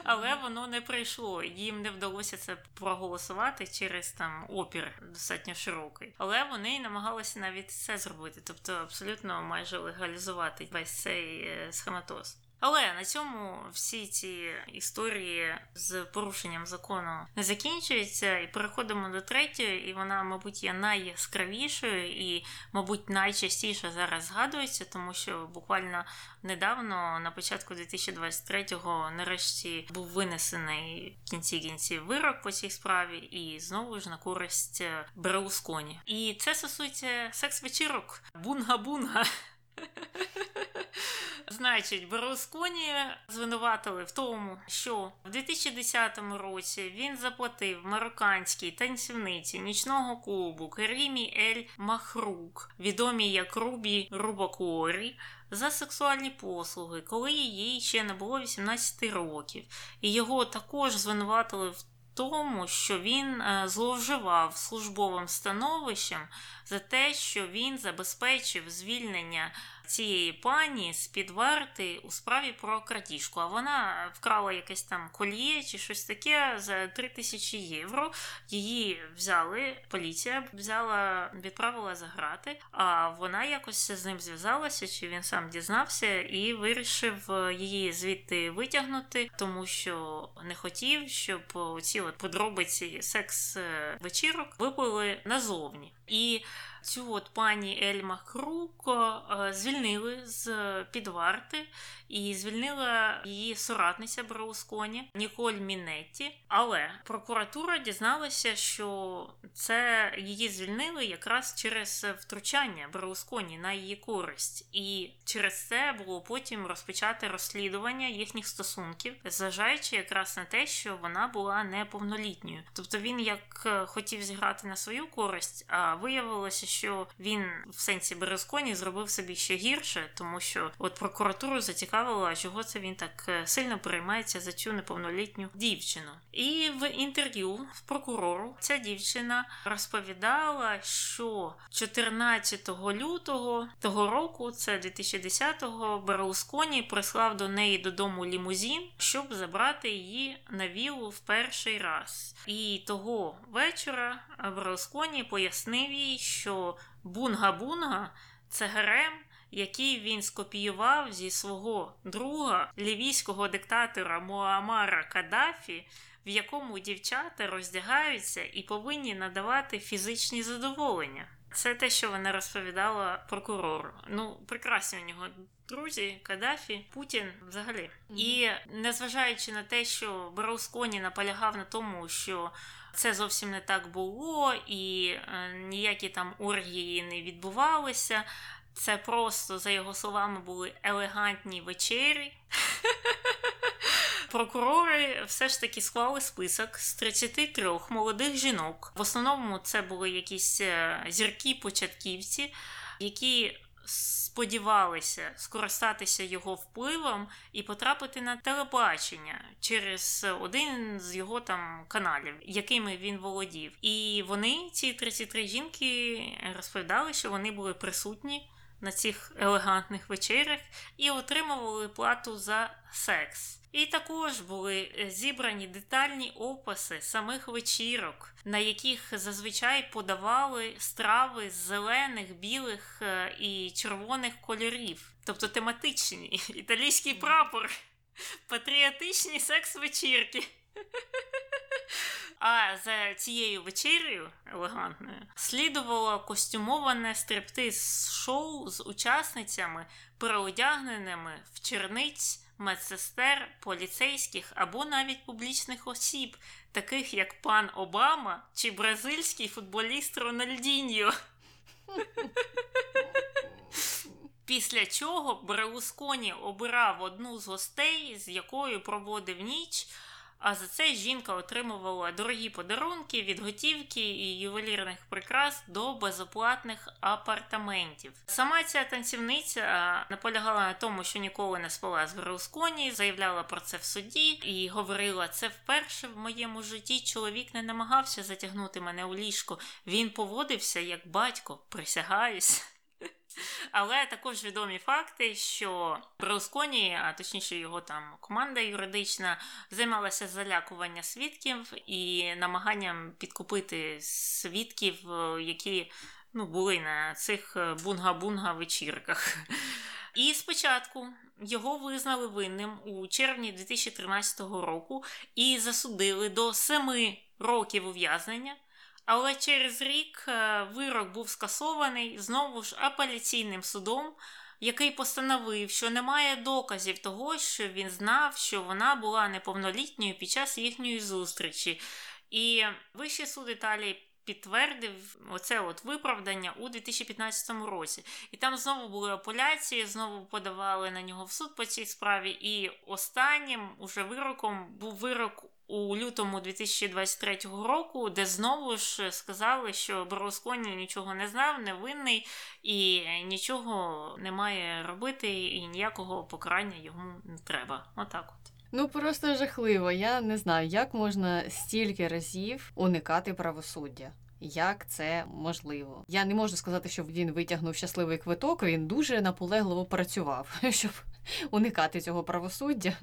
Але воно не прийшло. Їм не вдалося це проголосувати через там опір достатньо широкий. Але вони намагалися навіть це зробити, тобто абсолютно майже легалізувати весь цей е, схематоз. Але на цьому всі ці історії з порушенням закону не закінчуються, і переходимо до третьої, і вона, мабуть, є найяскравішою і, мабуть, найчастіше зараз згадується, тому що буквально недавно, на початку 2023-го, нарешті був винесений в кінці кінців вирок по цій справі, і знову ж на користь Берлусконі. І це стосується секс-вечірок. Бунга-бунга. Значить, Берлусконі звинуватили в тому, що в 2010 році він заплатив марокканській танцівниці нічного клубу Керімі Ель Махрук, відомій як Рубі Рубакорі, за сексуальні послуги, коли їй ще не було 18 років, і його також звинуватили в тому, що він е, зловживав службовим становищем за те, що він забезпечив звільнення цієї пані з під варти у справі про крадіжку. А вона вкрала якесь там коліє чи щось таке за 3 тисячі євро. Її взяли, поліція взяла, відправила за грати, а вона якось з ним зв'язалася, чи він сам дізнався і вирішив її звідти витягнути, тому що не хотів, щоб ці от подробиці секс-вечірок виплили назовні. І цю от пані Ельма Крук е, звільнили з під варти і звільнила її соратниця Браусконі Ніколь Мінетті. Але прокуратура дізналася, що це її звільнили якраз через втручання Браусконі на її користь, і через це було потім розпочати розслідування їхніх стосунків, зважаючи якраз на те, що вона була неповнолітньою. Тобто він як е, хотів зіграти на свою користь, а виявилося, що він в сенсі Березконі зробив собі ще гірше, тому що от прокуратуру зацікавило, чого це він так е, сильно переймається за цю неповнолітню дівчину. І в інтерв'ю в прокурору ця дівчина розповідала, що 14 лютого того року, це 2010-го, Берлусконі прислав до неї додому лімузін, щоб забрати її на вілу в перший раз. І того вечора Берлусконі пояснив їй, що Бунга-Бунга це який він скопіював зі свого друга лівійського диктатора Муамара Каддафі, в якому дівчата роздягаються і повинні надавати фізичні задоволення. Це те, що вона розповідала прокурору. Ну, прекрасні у нього друзі, Каддафі, Путін взагалі. Mm-hmm. І незважаючи на те, що Браусконі наполягав на тому, що це зовсім не так було, і е, ніякі там оргії не відбувалися. Це просто, за його словами, були елегантні вечері. Прокурори все ж таки склали список з 33 молодих жінок. В основному це були якісь е, зірки початківці, які сподівалися скористатися його впливом і потрапити на телебачення через один з його там каналів, якими він володів. І вони, ці 33 жінки, розповідали, що вони були присутні на цих елегантних вечерях і отримували плату за секс. І також були е, зібрані детальні описи самих вечірок, на яких зазвичай подавали страви з зелених, білих е, і червоних кольорів, тобто тематичні, італійський прапор, патріотичні секс-вечірки. А за цією вечерею елегантною слідувало костюмоване стриптиз-шоу з учасницями, переодягненими в черниць медсестер, поліцейських або навіть публічних осіб, таких як пан Обама чи бразильський футболіст Рональдіньо. Після чого Браусконі обирав одну з гостей, з якою проводив ніч. А за це жінка отримувала дорогі подарунки від готівки і ювелірних прикрас до безоплатних апартаментів. Сама ця танцівниця наполягала на тому, що ніколи не спала з Берлусконі, заявляла про це в суді і говорила: це вперше в моєму житті чоловік не намагався затягнути мене у ліжко. Він поводився як батько, присягаюсь. Але також відомі факти, що Берлусконі, а точніше його там команда юридична, займалася залякування свідків і намаганням підкупити свідків, е, які ну, були на цих е, бунга-бунга вечірках. І спочатку його визнали винним у червні 2013 року і засудили до семи років ув'язнення. Але через рік е, вирок був скасований знову ж апеляційним судом, який постановив, що немає доказів того, що він знав, що вона була неповнолітньою під час їхньої зустрічі. І Вищий суд Італії підтвердив оце от виправдання у 2015 році. І там знову були апеляції, знову подавали на нього в суд по цій справі. І останнім уже вироком був вирок у лютому 2023 року, де знову ж сказали, що Берлусконі нічого не знав, невинний і нічого не має робити, і ніякого покарання йому не треба. Отак от. Ну просто жахливо. Я не знаю, як можна стільки разів уникати правосуддя. як це можливо. Я не можу сказати, що він витягнув щасливий квиток. Він дуже наполегливо працював, щоб уникати цього правосуддя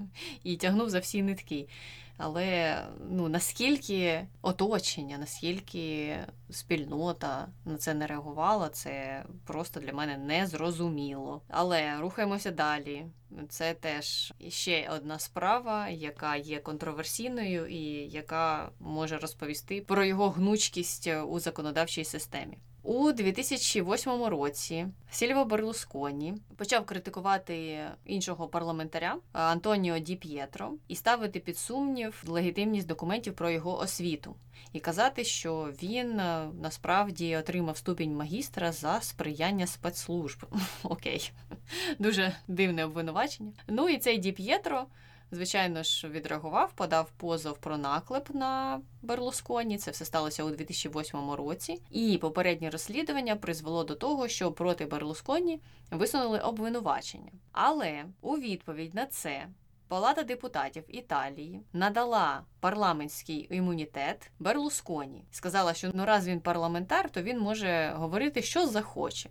і тягнув за всі нитки. Але ну наскільки оточення, наскільки спільнота на це не реагувала, це просто для мене незрозуміло. Але рухаємося далі. Це теж ще одна справа, яка є контроверсійною і яка може розповісти про його гнучкість у законодавчій системі. У 2008 році Сільво Берлусконі почав критикувати іншого парламентаря Антоніо Ді П'єтро і ставити під сумнів легітимність документів про його освіту і казати, що він е, насправді отримав ступінь магістра за сприяння спецслужб. Окей, дуже дивне обвинувачення. Ну і цей Ді П'єтро звичайно ж, відреагував, подав позов про наклеп на Берлусконі. Це все сталося у 2008 році. І попереднє розслідування призвело до того, що проти Берлусконі висунули обвинувачення. Але у відповідь на це. Палата депутатів Італії надала парламентський імунітет Берлусконі. Сказала, що ну раз він парламентар, то він може говорити, що захоче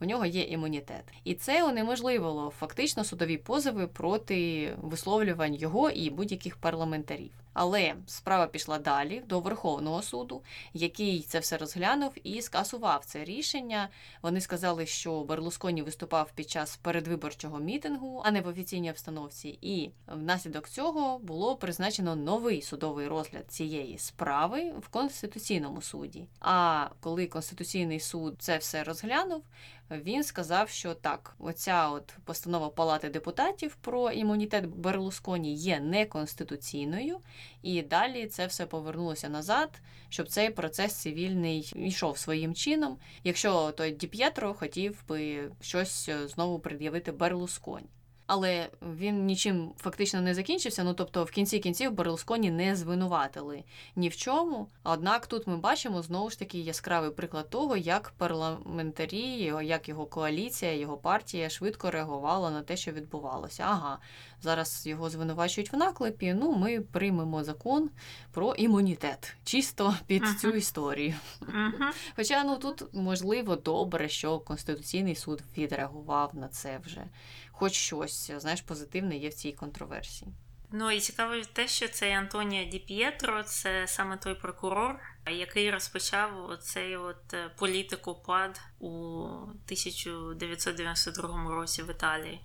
у нього є імунітет. І це унеможливило фактично судові позови проти висловлювань його і будь-яких парламентарів. Але справа пішла далі до Верховного суду, який це все розглянув і скасував це рішення. Вони сказали, що Берлусконі виступав під час передвиборчого мітингу, а не в офіційній обстановці. І внаслідок цього було призначено новий судовий розгляд цієї справи в конституційному суді. А коли конституційний суд це все розглянув, він сказав, що так, оця от постанова Палати депутатів про імунітет Берлусконі є неконституційною, і далі це все повернулося назад, щоб цей процес цивільний йшов своїм чином, якщо той Ді П'єтро хотів би щось знову пред'явити Берлусконі але він нічим фактично не закінчився. Ну тобто, в кінці кінців Берлусконі не звинуватили ні в чому. Однак тут ми бачимо знову ж таки яскравий приклад того, як парламентарі, як його коаліція, його партія швидко реагувала на те, що відбувалося. Ага, зараз його звинувачують в наклепі. Ну, ми приймемо закон про імунітет, чисто під uh-huh. цю історію. Uh-huh. Хоча ну тут можливо добре, що Конституційний суд відреагував на це вже хоч щось знаєш, позитивне є в цій контроверсії. Ну і цікаво те, що цей Антоніо Ді П'єтро це саме той прокурор, який розпочав цей от е, політику пад у 1992 році в Італії.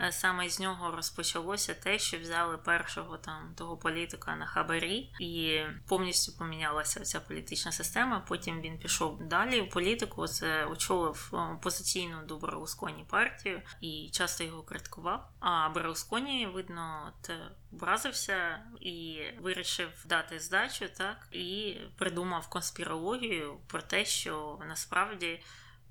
Е, саме з нього розпочалося те, що взяли першого там того політика на хабарі, і повністю помінялася ця політична система. Потім він пішов далі в політику. Це очолив опозиційну до Берлусконі партію і часто його критикував. А Берлусконі, видно, от вразився і вирішив дати здачу, так і придумав конспірологію про те, що насправді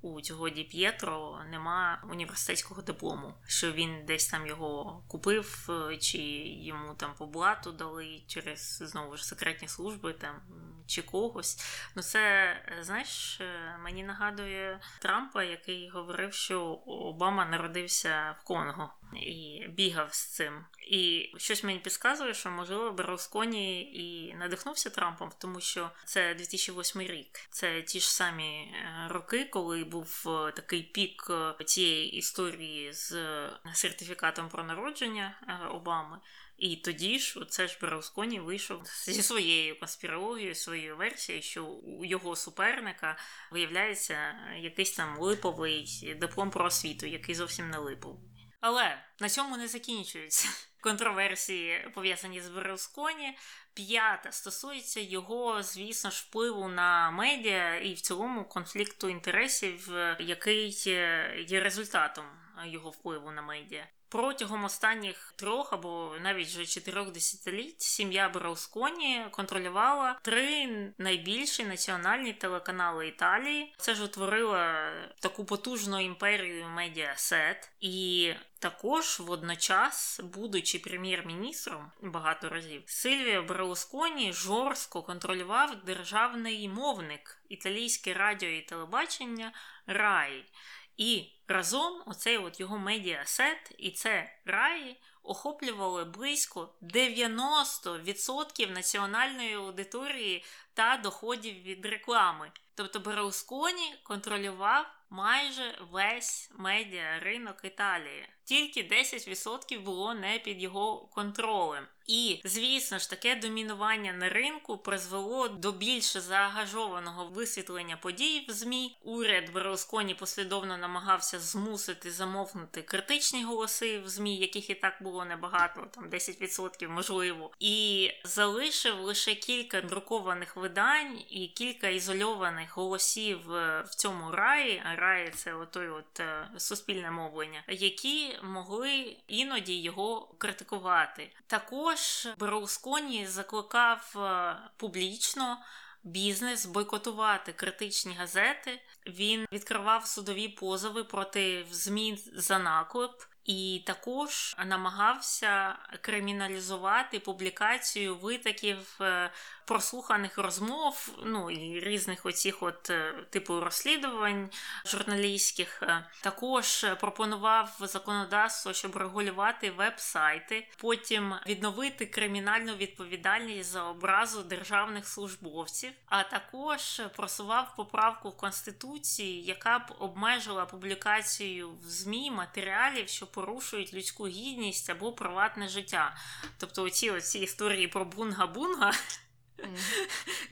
у цього Ді П'єтро нема університетського диплому, що він десь там його купив, е, чи йому там по блату дали через знову ж секретні служби там чи когось. Ну це знаєш, е, мені нагадує Трампа, який говорив, що Обама народився в Конго і бігав з цим. І щось мені підказує, що можливо Берлусконі і надихнувся Трампом, тому що це 2008 рік. Це ті ж самі е, роки, коли був е, такий пік цієї історії з сертифікатом про народження Обами. І тоді ж це ж Берлусконі вийшов зі своєю конспірологією, своєю версією, що у його суперника виявляється якийсь там липовий диплом про освіту, який зовсім не липовий. Але на цьому не закінчуються контроверсії, пов'язані з Берлусконі. П'ята стосується його, звісно ж, впливу на медіа і в цілому конфлікту інтересів, який є результатом його впливу на медіа. Протягом останніх трьох або навіть вже чотирьох десятиліть сім'я Браусконі контролювала три найбільші національні телеканали Італії. Це ж утворило таку потужну імперію медіасет, і також водночас, будучи прем'єр-міністром багато разів, Сильвіо Браусконі жорстко контролював державний мовник італійське радіо і телебачення Рай. І разом оцей от його медіасет і це раї охоплювали близько 90% національної аудиторії та доходів від реклами. Тобто Берлусконі контролював майже весь медіа ринок Італії. Тільки 10% було не під його контролем. І, звісно ж, таке домінування на ринку призвело до більш заангажованого висвітлення подій в ЗМІ. Уряд Берлусконі послідовно намагався змусити замовкнути критичні голоси в ЗМІ, яких і так було небагато, там 10% можливо, і залишив лише кілька друкованих видань і кілька ізольованих голосів е, в цьому раї. Раї це отой от е, суспільне мовлення, які могли іноді його критикувати. Також Берлусконі закликав е, публічно. Бізнес бойкотувати критичні газети. Він відкривав судові позови проти ЗМІ за наклеп і також намагався криміналізувати публікацію витоків е, прослуханих розмов, ну і різних оцих от е, типу розслідувань журналістських. Е, також пропонував законодавство, щоб регулювати веб-сайти, потім відновити кримінальну відповідальність за образу державних службовців, а також просував поправку в конституції, яка б обмежила публікацію в змі матеріалів, що порушують людську гідність або приватне життя. Тобто, оці оці історії про бунга-бунга.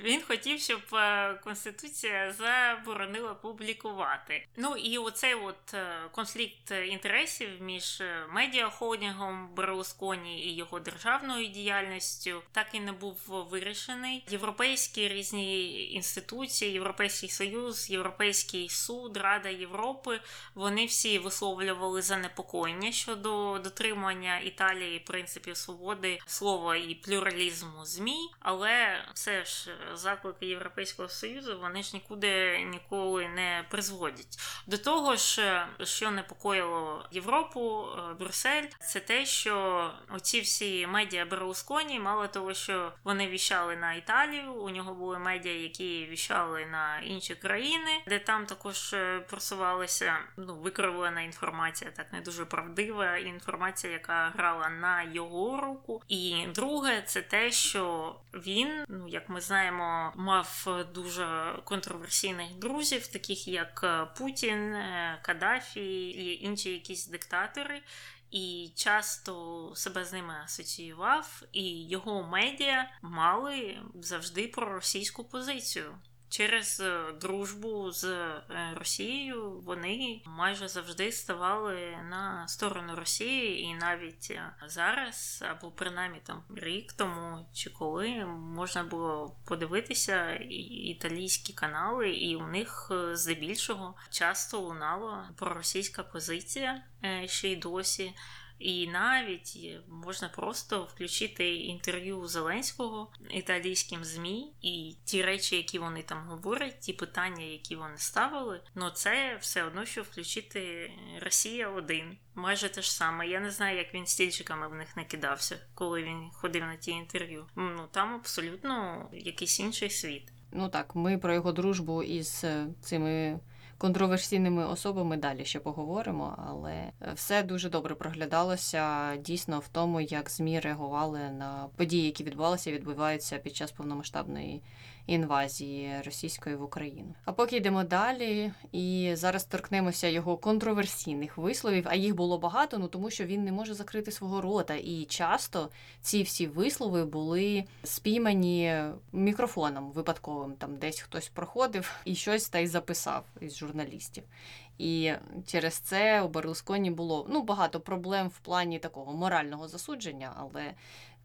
Він хотів, щоб е, Конституція заборонила публікувати. Ну і оцей от е, конфлікт інтересів між е, медіахолдингом Берлусконі і його державною діяльністю так і не був вирішений. Європейські різні інституції, Європейський Союз, Європейський суд, Рада Європи вони всі висловлювали занепокоєння щодо дотримання Італії принципів свободи слова і плюралізму змі, але все ж заклики Європейського Союзу вони ж нікуди ніколи не призводять. До того ж, що непокоїло Європу, е, Брюссель, це те, що оці всі медіа Берлусконі, мало того, що вони віщали на Італію, у нього були медіа, які віщали на інші країни, де там також е, просувалася ну, викривлена інформація, так не дуже правдива інформація, яка грала на його руку. І друге, це те, що він ну як ми знаємо, мав дуже контроверсійних друзів, таких як е, Путін, е, Каддафі і інші якісь диктатори. І часто себе з ними асоціював, і його медіа мали завжди проросійську позицію. Через е, дружбу з е, Росією вони майже завжди ставали на сторону Росії, і навіть е, зараз, або принаймні там рік тому чи коли можна було подивитися італійські канали, і у них здебільшого часто лунала проросійська позиція ще й досі. І навіть можна просто включити інтерв'ю Зеленського італійським ЗМІ, і ті речі, які вони там говорять, ті питання, які вони ставили, ну це все одно, що включити Росія один. Майже те ж саме. Я не знаю, як він стільчиками в них не кидався, коли він ходив на ті інтерв'ю. Ну там абсолютно якийсь інший світ. Ну так, ми про його дружбу із е, цими контроверсійними особами далі ще поговоримо, але все дуже добре проглядалося дійсно в тому, як ЗМІ реагували на події, які відбувалися відбуваються під час повномасштабної інвазії російської в Україну. А поки йдемо далі, і зараз торкнемося його контроверсійних висловів, а їх було багато, ну тому що він не може закрити свого рота. І часто ці всі вислови були спіймані мікрофоном випадковим. Там десь хтось проходив і щось та й записав із журналістів. І через це у Берлусконі було ну багато проблем в плані такого морального засудження, але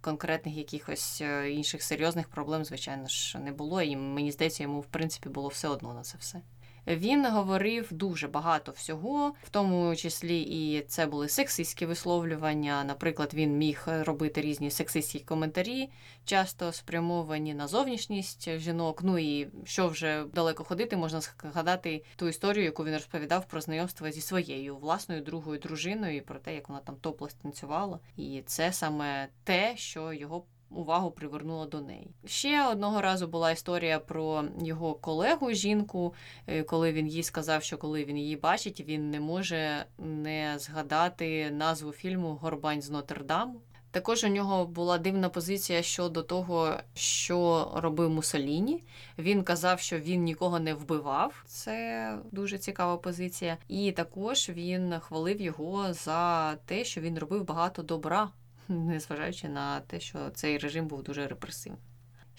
конкретних якихось е, інших серйозних проблем, звичайно ж, не було. І мені здається, йому в принципі було все одно на це все. Він говорив дуже багато всього, в тому числі і це були сексистські висловлювання. Наприклад, він міг робити різні сексистські коментарі, часто спрямовані на зовнішність жінок. Ну і що вже далеко ходити, можна згадати ту історію, яку він розповідав про знайомство зі своєю власною другою дружиною, і про те, як вона там топлес танцювала. І це саме те, що його увагу привернула до неї. Ще одного разу була історія про його колегу жінку, е, коли він їй сказав, що коли він її бачить, він не може не згадати назву фільму Горбань з Нотр-Даму. Також у нього була дивна позиція щодо того, що робив Мусоліні. Він казав, що він нікого не вбивав. Це дуже цікава позиція. І також він хвалив його за те, що він робив багато добра, незважаючи на те, що цей режим був дуже репресивним.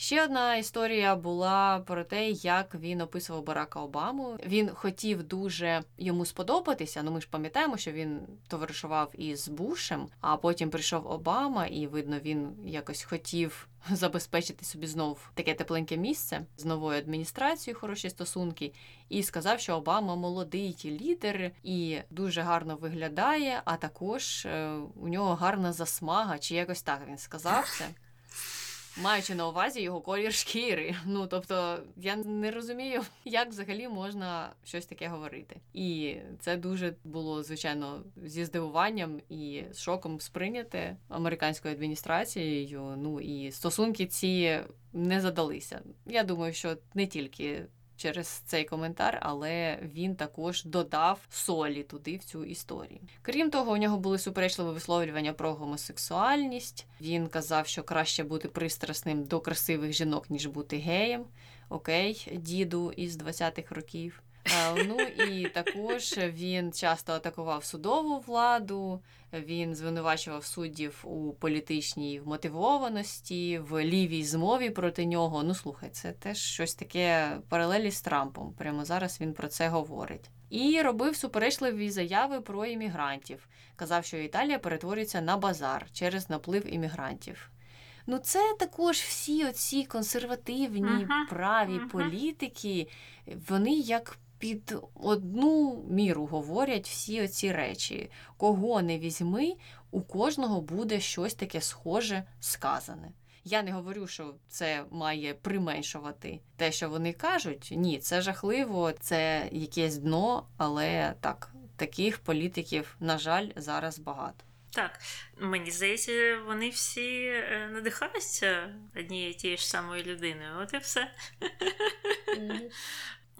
Ще одна історія була про те, як він описував Барака Обаму. Він хотів дуже йому сподобатися. Ну ми ж пам'ятаємо, що він товаришував із Бушем, а потім прийшов Обама, і видно, він якось хотів забезпечити собі знов таке тепленьке місце з новою адміністрацією, хороші стосунки, і сказав, що Обама молодий лідер і дуже гарно виглядає. А також е, у нього гарна засмага, чи якось так він сказав це маючи на увазі його колір шкіри. Ну тобто я не розумію, як взагалі можна щось таке говорити. І це дуже було звичайно зі здивуванням і шоком сприйняте американською адміністрацією. Ну і стосунки ці не задалися. Я думаю, що не тільки через цей коментар, але він також додав солі туди в цю історію. Крім того, у нього були суперечливі висловлювання про гомосексуальність. Він казав, що краще бути пристрасним до красивих жінок, ніж бути геєм. Окей, діду із 20-х років. Е, ну і також він часто атакував судову владу, він звинувачував суддів у політичній вмотивованості, в лівій змові проти нього. Ну, слухай, це теж щось таке паралелі з Трампом. Прямо зараз він про це говорить. І робив суперечливі заяви про іммігрантів. Казав, що Італія перетворюється на базар через наплив іммігрантів. Ну, це також всі оці консервативні uh-huh. праві uh-huh. політики, вони як під одну міру говорять всі оці речі. Кого не візьми, у кожного буде щось таке схоже сказане. Я не говорю, що це має применшувати те, що вони кажуть. Ні, це жахливо, це якесь дно, але так, таких політиків, на жаль, зараз багато. Так, мені здається, вони всі е, надихаються однією тією ж самою людиною. От і все. Mm-hmm.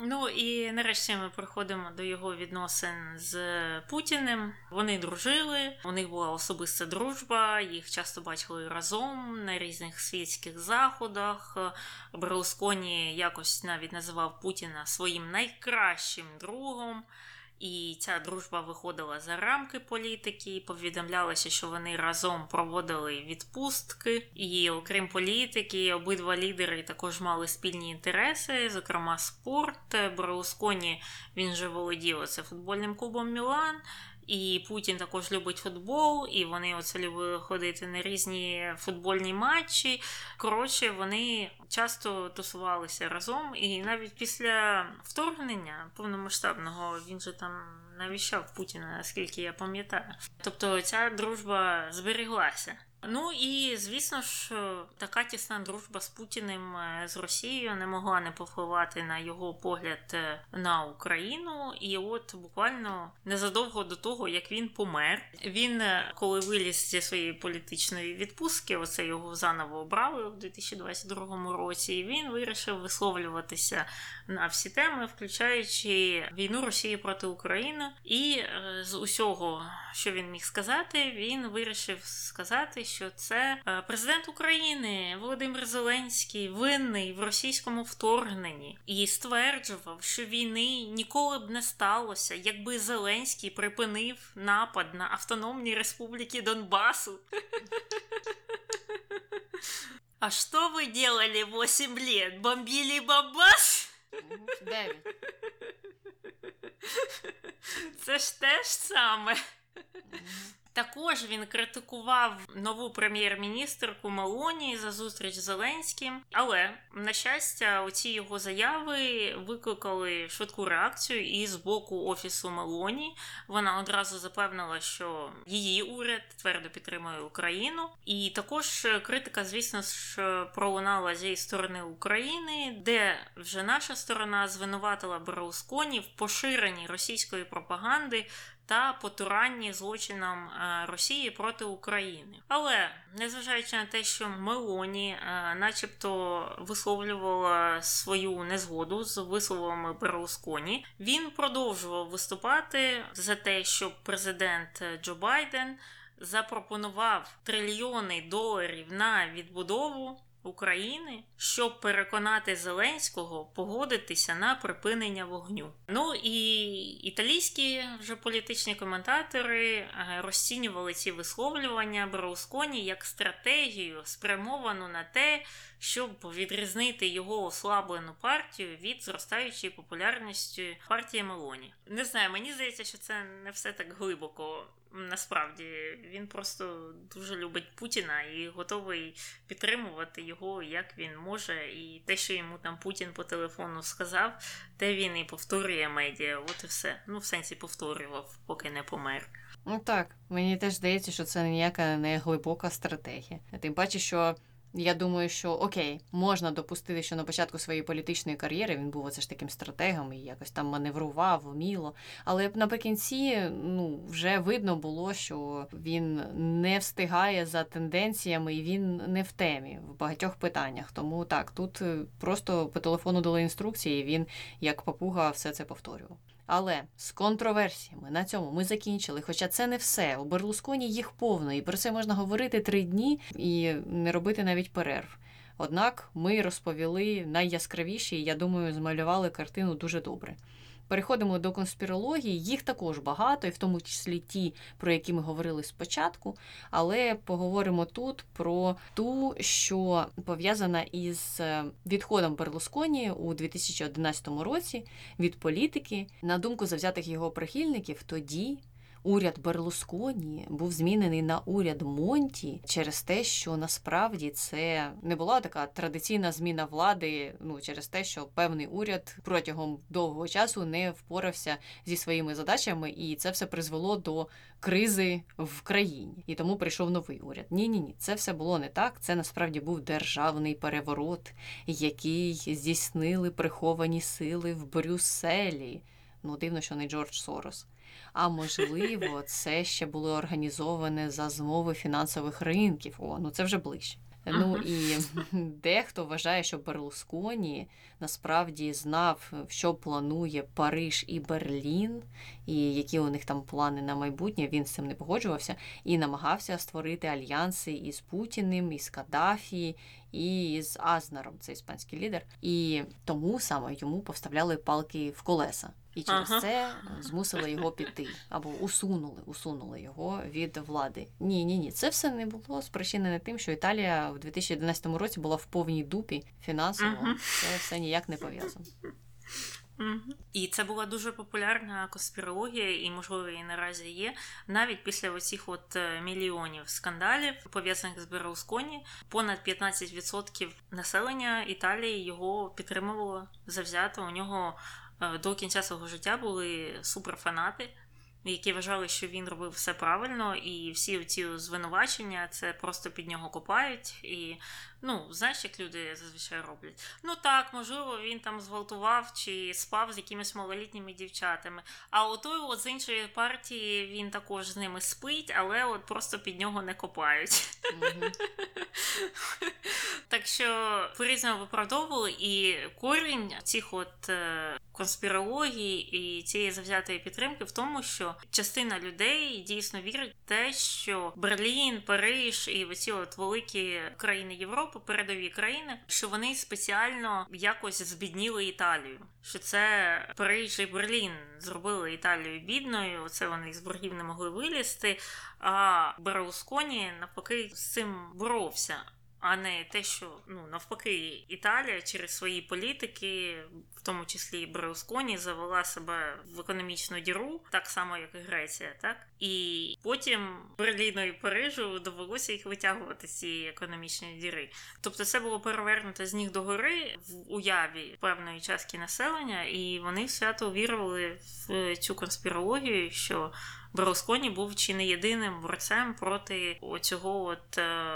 Ну і нарешті ми приходимо до його відносин з Путіним. Вони дружили, у них була особиста дружба, їх часто бачили разом на різних світських заходах. Берлусконі якось навіть називав Путіна своїм найкращим другом. І ця дружба виходила за рамки політики. Повідомлялося, що вони разом проводили відпустки. І окрім політики, обидва лідери також мали спільні інтереси, зокрема спорт. Берлусконі він же володів це футбольним клубом Мілан. І Путін також любить футбол, і вони оце любили ходити на різні футбольні матчі. Коротше, вони часто тусувалися разом, і навіть після вторгнення повномасштабного він же там навіщав Путіна, наскільки я пам'ятаю. Тобто ця дружба зберіглася. Ну і звісно ж, така тісна дружба з Путіним е, з Росією не могла не повпливати на його погляд е, на Україну. І от буквально незадовго до того, як він помер, він, е, коли виліз зі своєї політичної відпустки, оце його заново обрали у 2022 році. і Він вирішив висловлюватися на всі теми, включаючи війну Росії проти України. І з усього, що він міг сказати, він вирішив сказати що це е, президент України Володимир Зеленський винний в російському вторгненні і стверджував, що війни ніколи б не сталося, якби Зеленський припинив напад на автономні республіки Донбасу. А що ви делали 8 лет? Бомбили Бабас? Дев'ять. Це ж те ж саме. Також він критикував нову прем'єр-міністрку Малоні за зустріч з Зеленським. Але на щастя, оці його заяви викликали швидку реакцію і з боку офісу Малоні. Вона одразу запевнила, що її уряд твердо підтримує Україну. І також критика, звісно ж, пролунала зі сторони України, де вже наша сторона звинуватила Берлусконі в поширенні російської пропаганди та потуранні злочинам е, Росії проти України. Але незважаючи на те, що Мелоні, е, начебто, висловлювала свою незгоду з висловами Берлусконі, він продовжував виступати за те, щоб президент Джо Байден запропонував трильйони доларів на відбудову. України, щоб переконати Зеленського погодитися на припинення вогню. Ну і італійські вже політичні коментатори е, розцінювали ці висловлювання Берлусконі як стратегію, спрямовану на те, щоб відрізнити його ослаблену партію від зростаючої популярності партії Мелоні. Не знаю, мені здається, що це не все так глибоко. Насправді він просто дуже любить Путіна і готовий підтримувати його, як він може. І те, що йому там Путін по телефону сказав, те він і повторює медіа. От і все. Ну, в сенсі повторював, поки не помер. Ну так, мені теж здається, що це ніяка не глибока стратегія. Тим паче, що я думаю, що окей, можна допустити, що на початку своєї політичної кар'єри він був оце ж таким стратегом і якось там маневрував вміло. Але наприкінці ну, вже видно було, що він не встигає за тенденціями і він не в темі в багатьох питаннях. Тому так, тут е, просто по телефону дали інструкції, і він як папуга все це повторював. Але з контроверсіями на цьому ми закінчили. Хоча це не все. У Берлусконі їх повно, і про це можна говорити три дні і не робити навіть перерв. Однак ми розповіли найяскравіші, і я думаю, змалювали картину дуже добре. Переходимо до конспірології. Їх також багато, і в тому числі ті, про які ми говорили спочатку. Але поговоримо тут про ту, що пов'язана із е, відходом Берлусконі у 2011 році від політики. На думку завзятих його прихильників, тоді уряд Берлусконі був змінений на уряд Монті через те, що насправді це не була така традиційна зміна влади. Ну через те, що певний уряд протягом довгого часу не впорався зі своїми задачами, і це все призвело до кризи в країні. І тому прийшов новий уряд. Ні, ні, ні, це все було не так. Це насправді був державний переворот, який здійснили приховані сили в Брюсселі. Ну, дивно, що не Джордж Сорос. А можливо, це ще було організоване за змови фінансових ринків. О, ну це вже ближче. Ну і дехто вважає, що Берлусконі насправді знав, що планує Париж і Берлін, і які у них там плани на майбутнє. Він з цим не погоджувався і намагався створити альянси із Путіним, із Каддафі, і з Азнаром, це іспанський лідер. І тому саме йому поставляли палки в колеса. І через ага. це змусили його піти або усунули, усунули його від влади. Ні, ні, ні, це все не було спричинене тим, що Італія в 2011 році була в повній дупі фінансово. Ага. Це все ніяк не пов'язано. І це була дуже популярна конспірологія, і, можливо, і наразі є. Навіть після оцих от е, мільйонів скандалів, пов'язаних з Берлусконі, понад 15% населення Італії його підтримувало завзято. У нього е, до кінця свого життя були суперфанати які вважали, що він робив все правильно, і всі ці звинувачення це просто під нього копають. І ну, знаєш, як люди зазвичай роблять. Ну так, можливо, він там зґвалтував чи спав з якимись малолітніми дівчатами. А отой от з іншої партії він також з ними спить, але от просто під нього не копають. Так що по-різному виправдовували, і корінь цих от е, конспірології і цієї завзятої підтримки в тому, що частина людей дійсно вірить в те, що Берлін, Париж і оці от великі країни Європи, передові країни, що вони спеціально якось збідніли Італію. Що це Париж і Берлін зробили Італію бідною. Оце вони з боргів не могли вилізти. А Берлусконі навпаки з цим боровся а не те, що ну навпаки, Італія через свої політики, в тому числі і Берлусконі, завела себе в економічну діру, так само як і Греція, так і потім Берліну і Парижу довелося їх витягувати з цієї економічної діри. Тобто, це було перевернуто з ніг до гори в уяві певної частки населення, і вони свято вірували в цю конспірологію, що Берлусконі був чи не єдиним борцем проти цього от е,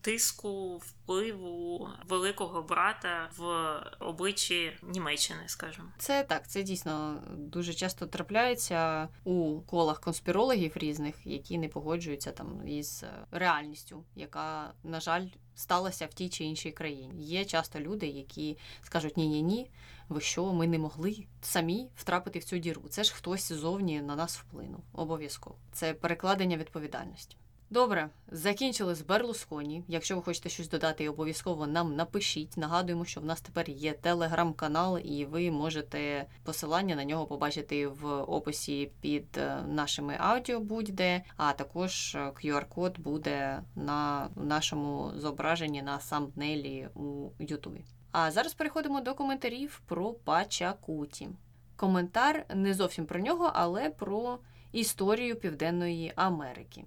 тиску впливу великого брата в обличчі Німеччини, скажімо. Це так, це дійсно дуже часто трапляється у колах конспірологів різних, які не погоджуються там із реальністю, яка, на жаль, сталася в тій чи іншій країні. Є часто люди, які скажуть ні, ні, ні, ви що, ми не могли самі втрапити в цю діру. Це ж хтось ззовні на нас вплинув. Обов'язково. Це перекладення відповідальності. Добре, закінчили з Берлусконі. Якщо ви хочете щось додати, обов'язково нам напишіть. Нагадуємо, що в нас тепер є телеграм-канал, і ви можете посилання на нього побачити в описі під е, нашими аудіо будь-де, а також QR-код буде на нашому зображенні на самнелі у Ютубі. А зараз переходимо до коментарів про Пачакуті. Коментар не зовсім про нього, але про історію Південної Америки.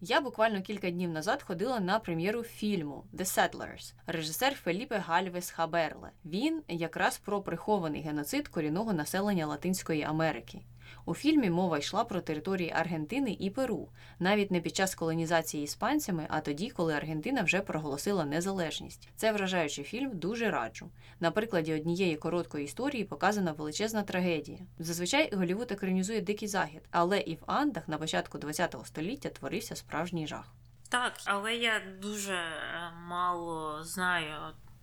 Я буквально кілька днів назад ходила на прем'єру фільму The Settlers, режисер Феліпе Гальвес Хаберле. Він якраз про прихований геноцид корінного населення Латинської Америки. У фільмі мова йшла про території Аргентини і Перу, навіть не під час колонізації іспанцями, а тоді, коли Аргентина вже проголосила незалежність. Це вражаючий фільм, дуже раджу. На прикладі однієї короткої історії показана величезна трагедія. Зазвичай Голівуд екранізує дикий захід, але і в Андах на початку ХХ століття творився справжній жах. Так, але я дуже е, мало знаю,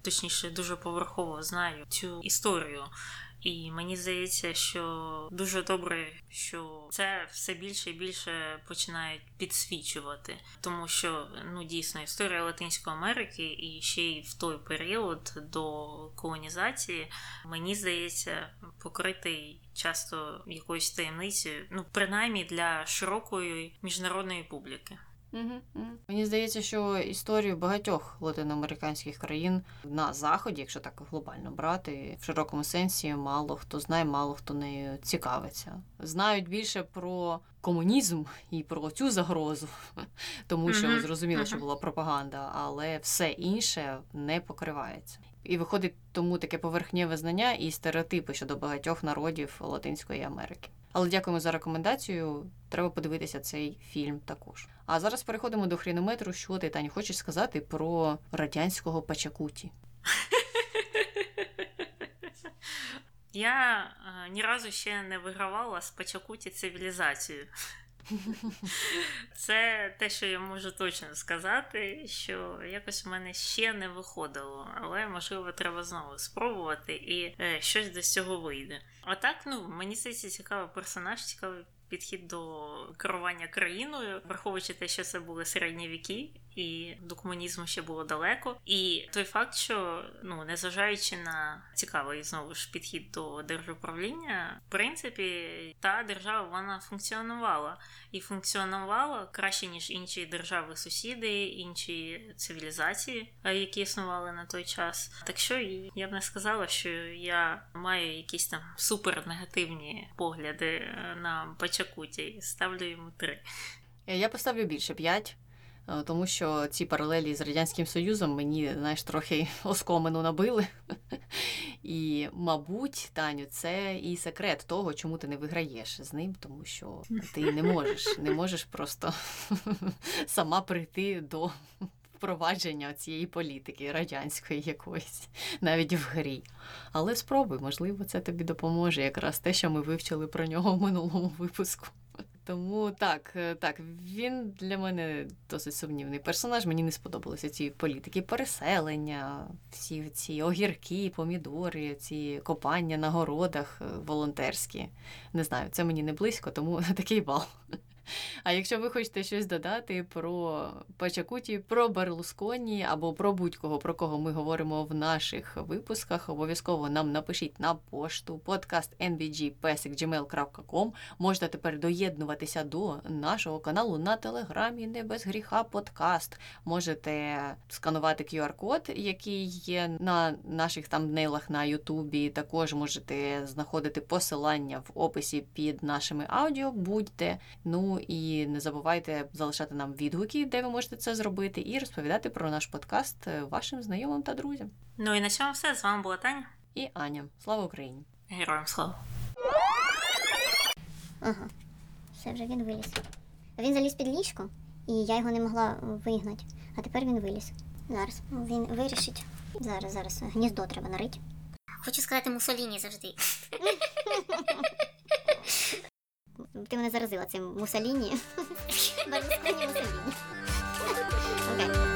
точніше, дуже поверхово знаю цю історію. І мені здається, що дуже добре, що це все більше і більше починають підсвічувати, тому що ну дійсно історія Латинської Америки і ще й в той період до колонізації, мені здається, покритий часто якоюсь таємницею, ну принаймні для широкої міжнародної публіки. Угу, угу. Мені здається, що історію багатьох латиноамериканських країн на заході, якщо так глобально брати, в широкому сенсі мало хто знає, мало хто нею цікавиться. Знають більше про комунізм і про цю загрозу, тому що зрозуміло, що була пропаганда, але все інше не покривається. І виходить тому таке поверхнєве знання і стереотипи щодо багатьох народів Латинської Америки. Але дякуємо за рекомендацію. Треба подивитися цей фільм також. А зараз переходимо до хрінометру. Що ти Таня, хочеш сказати про радянського Пачакуті? Я е, ні разу ще не вигравала з Пачакуті цивілізацію. Це те, що я можу точно сказати, що якось в мене ще не виходило, але можливо треба знову спробувати і е, щось до цього вийде. А так, ну мені здається, цікавий персонаж, цікавий підхід до керування країною, враховуючи те, що це були середні віки, і до комунізму ще було далеко. І той факт, що ну незважаючи на цікавий знову ж підхід до держуправління, в принципі, та держава вона функціонувала і функціонувала краще ніж інші держави-сусіди, інші цивілізації, е, які існували на той час. Так що я б не сказала, що я маю якісь там супернегативні погляди е, на Пачакуті. Ставлю йому три. Я поставлю більше п'ять. Е, тому що ці паралелі з Радянським Союзом мені, знаєш, трохи оскомину набили. І, мабуть, Таню, це і секрет того, чому ти не виграєш з ним, тому що ти не можеш, не можеш просто сама прийти до впровадження цієї політики радянської якоїсь, навіть в грі. Але спробуй, можливо, це тобі допоможе якраз те, що ми вивчили про нього в минулому випуску. Тому так, е, так, він для мене досить сумнівний персонаж. Мені не сподобалися ці політики, переселення, всі ці огірки, помідори, ці копання на городах е, волонтерські. Не знаю, це мені не близько, тому такий бал. А якщо ви хочете щось додати про Пачакуті, про Берлусконі або про будь-кого, про кого ми говоримо в наших випусках, обов'язково нам напишіть на пошту подкаст nvg.gmail.com. Можете тепер доєднуватися до нашого каналу на телеграмі Не без гріха подкаст. Можете сканувати QR-код, який є на наших тамбнейлах на Ютубі. Також можете знаходити посилання в описі під нашими аудіо. Будьте. Ну і не забувайте залишати нам відгуки, де ви можете це зробити, і розповідати про наш подкаст е, вашим знайомим та друзям. Ну і на цьому все. З вами була Таня і Аня. Слава Україні! Героям слава! Ага, все вже він виліз. Він заліз під ліжко, і я його не могла вигнати. А тепер він виліз. Зараз він вирішить. Зараз, зараз гніздо треба нарити. Хочу сказати Мусоліні завжди. Ти мене заразила цим Мусаліні. Берлусконі Мусаліні. Окей.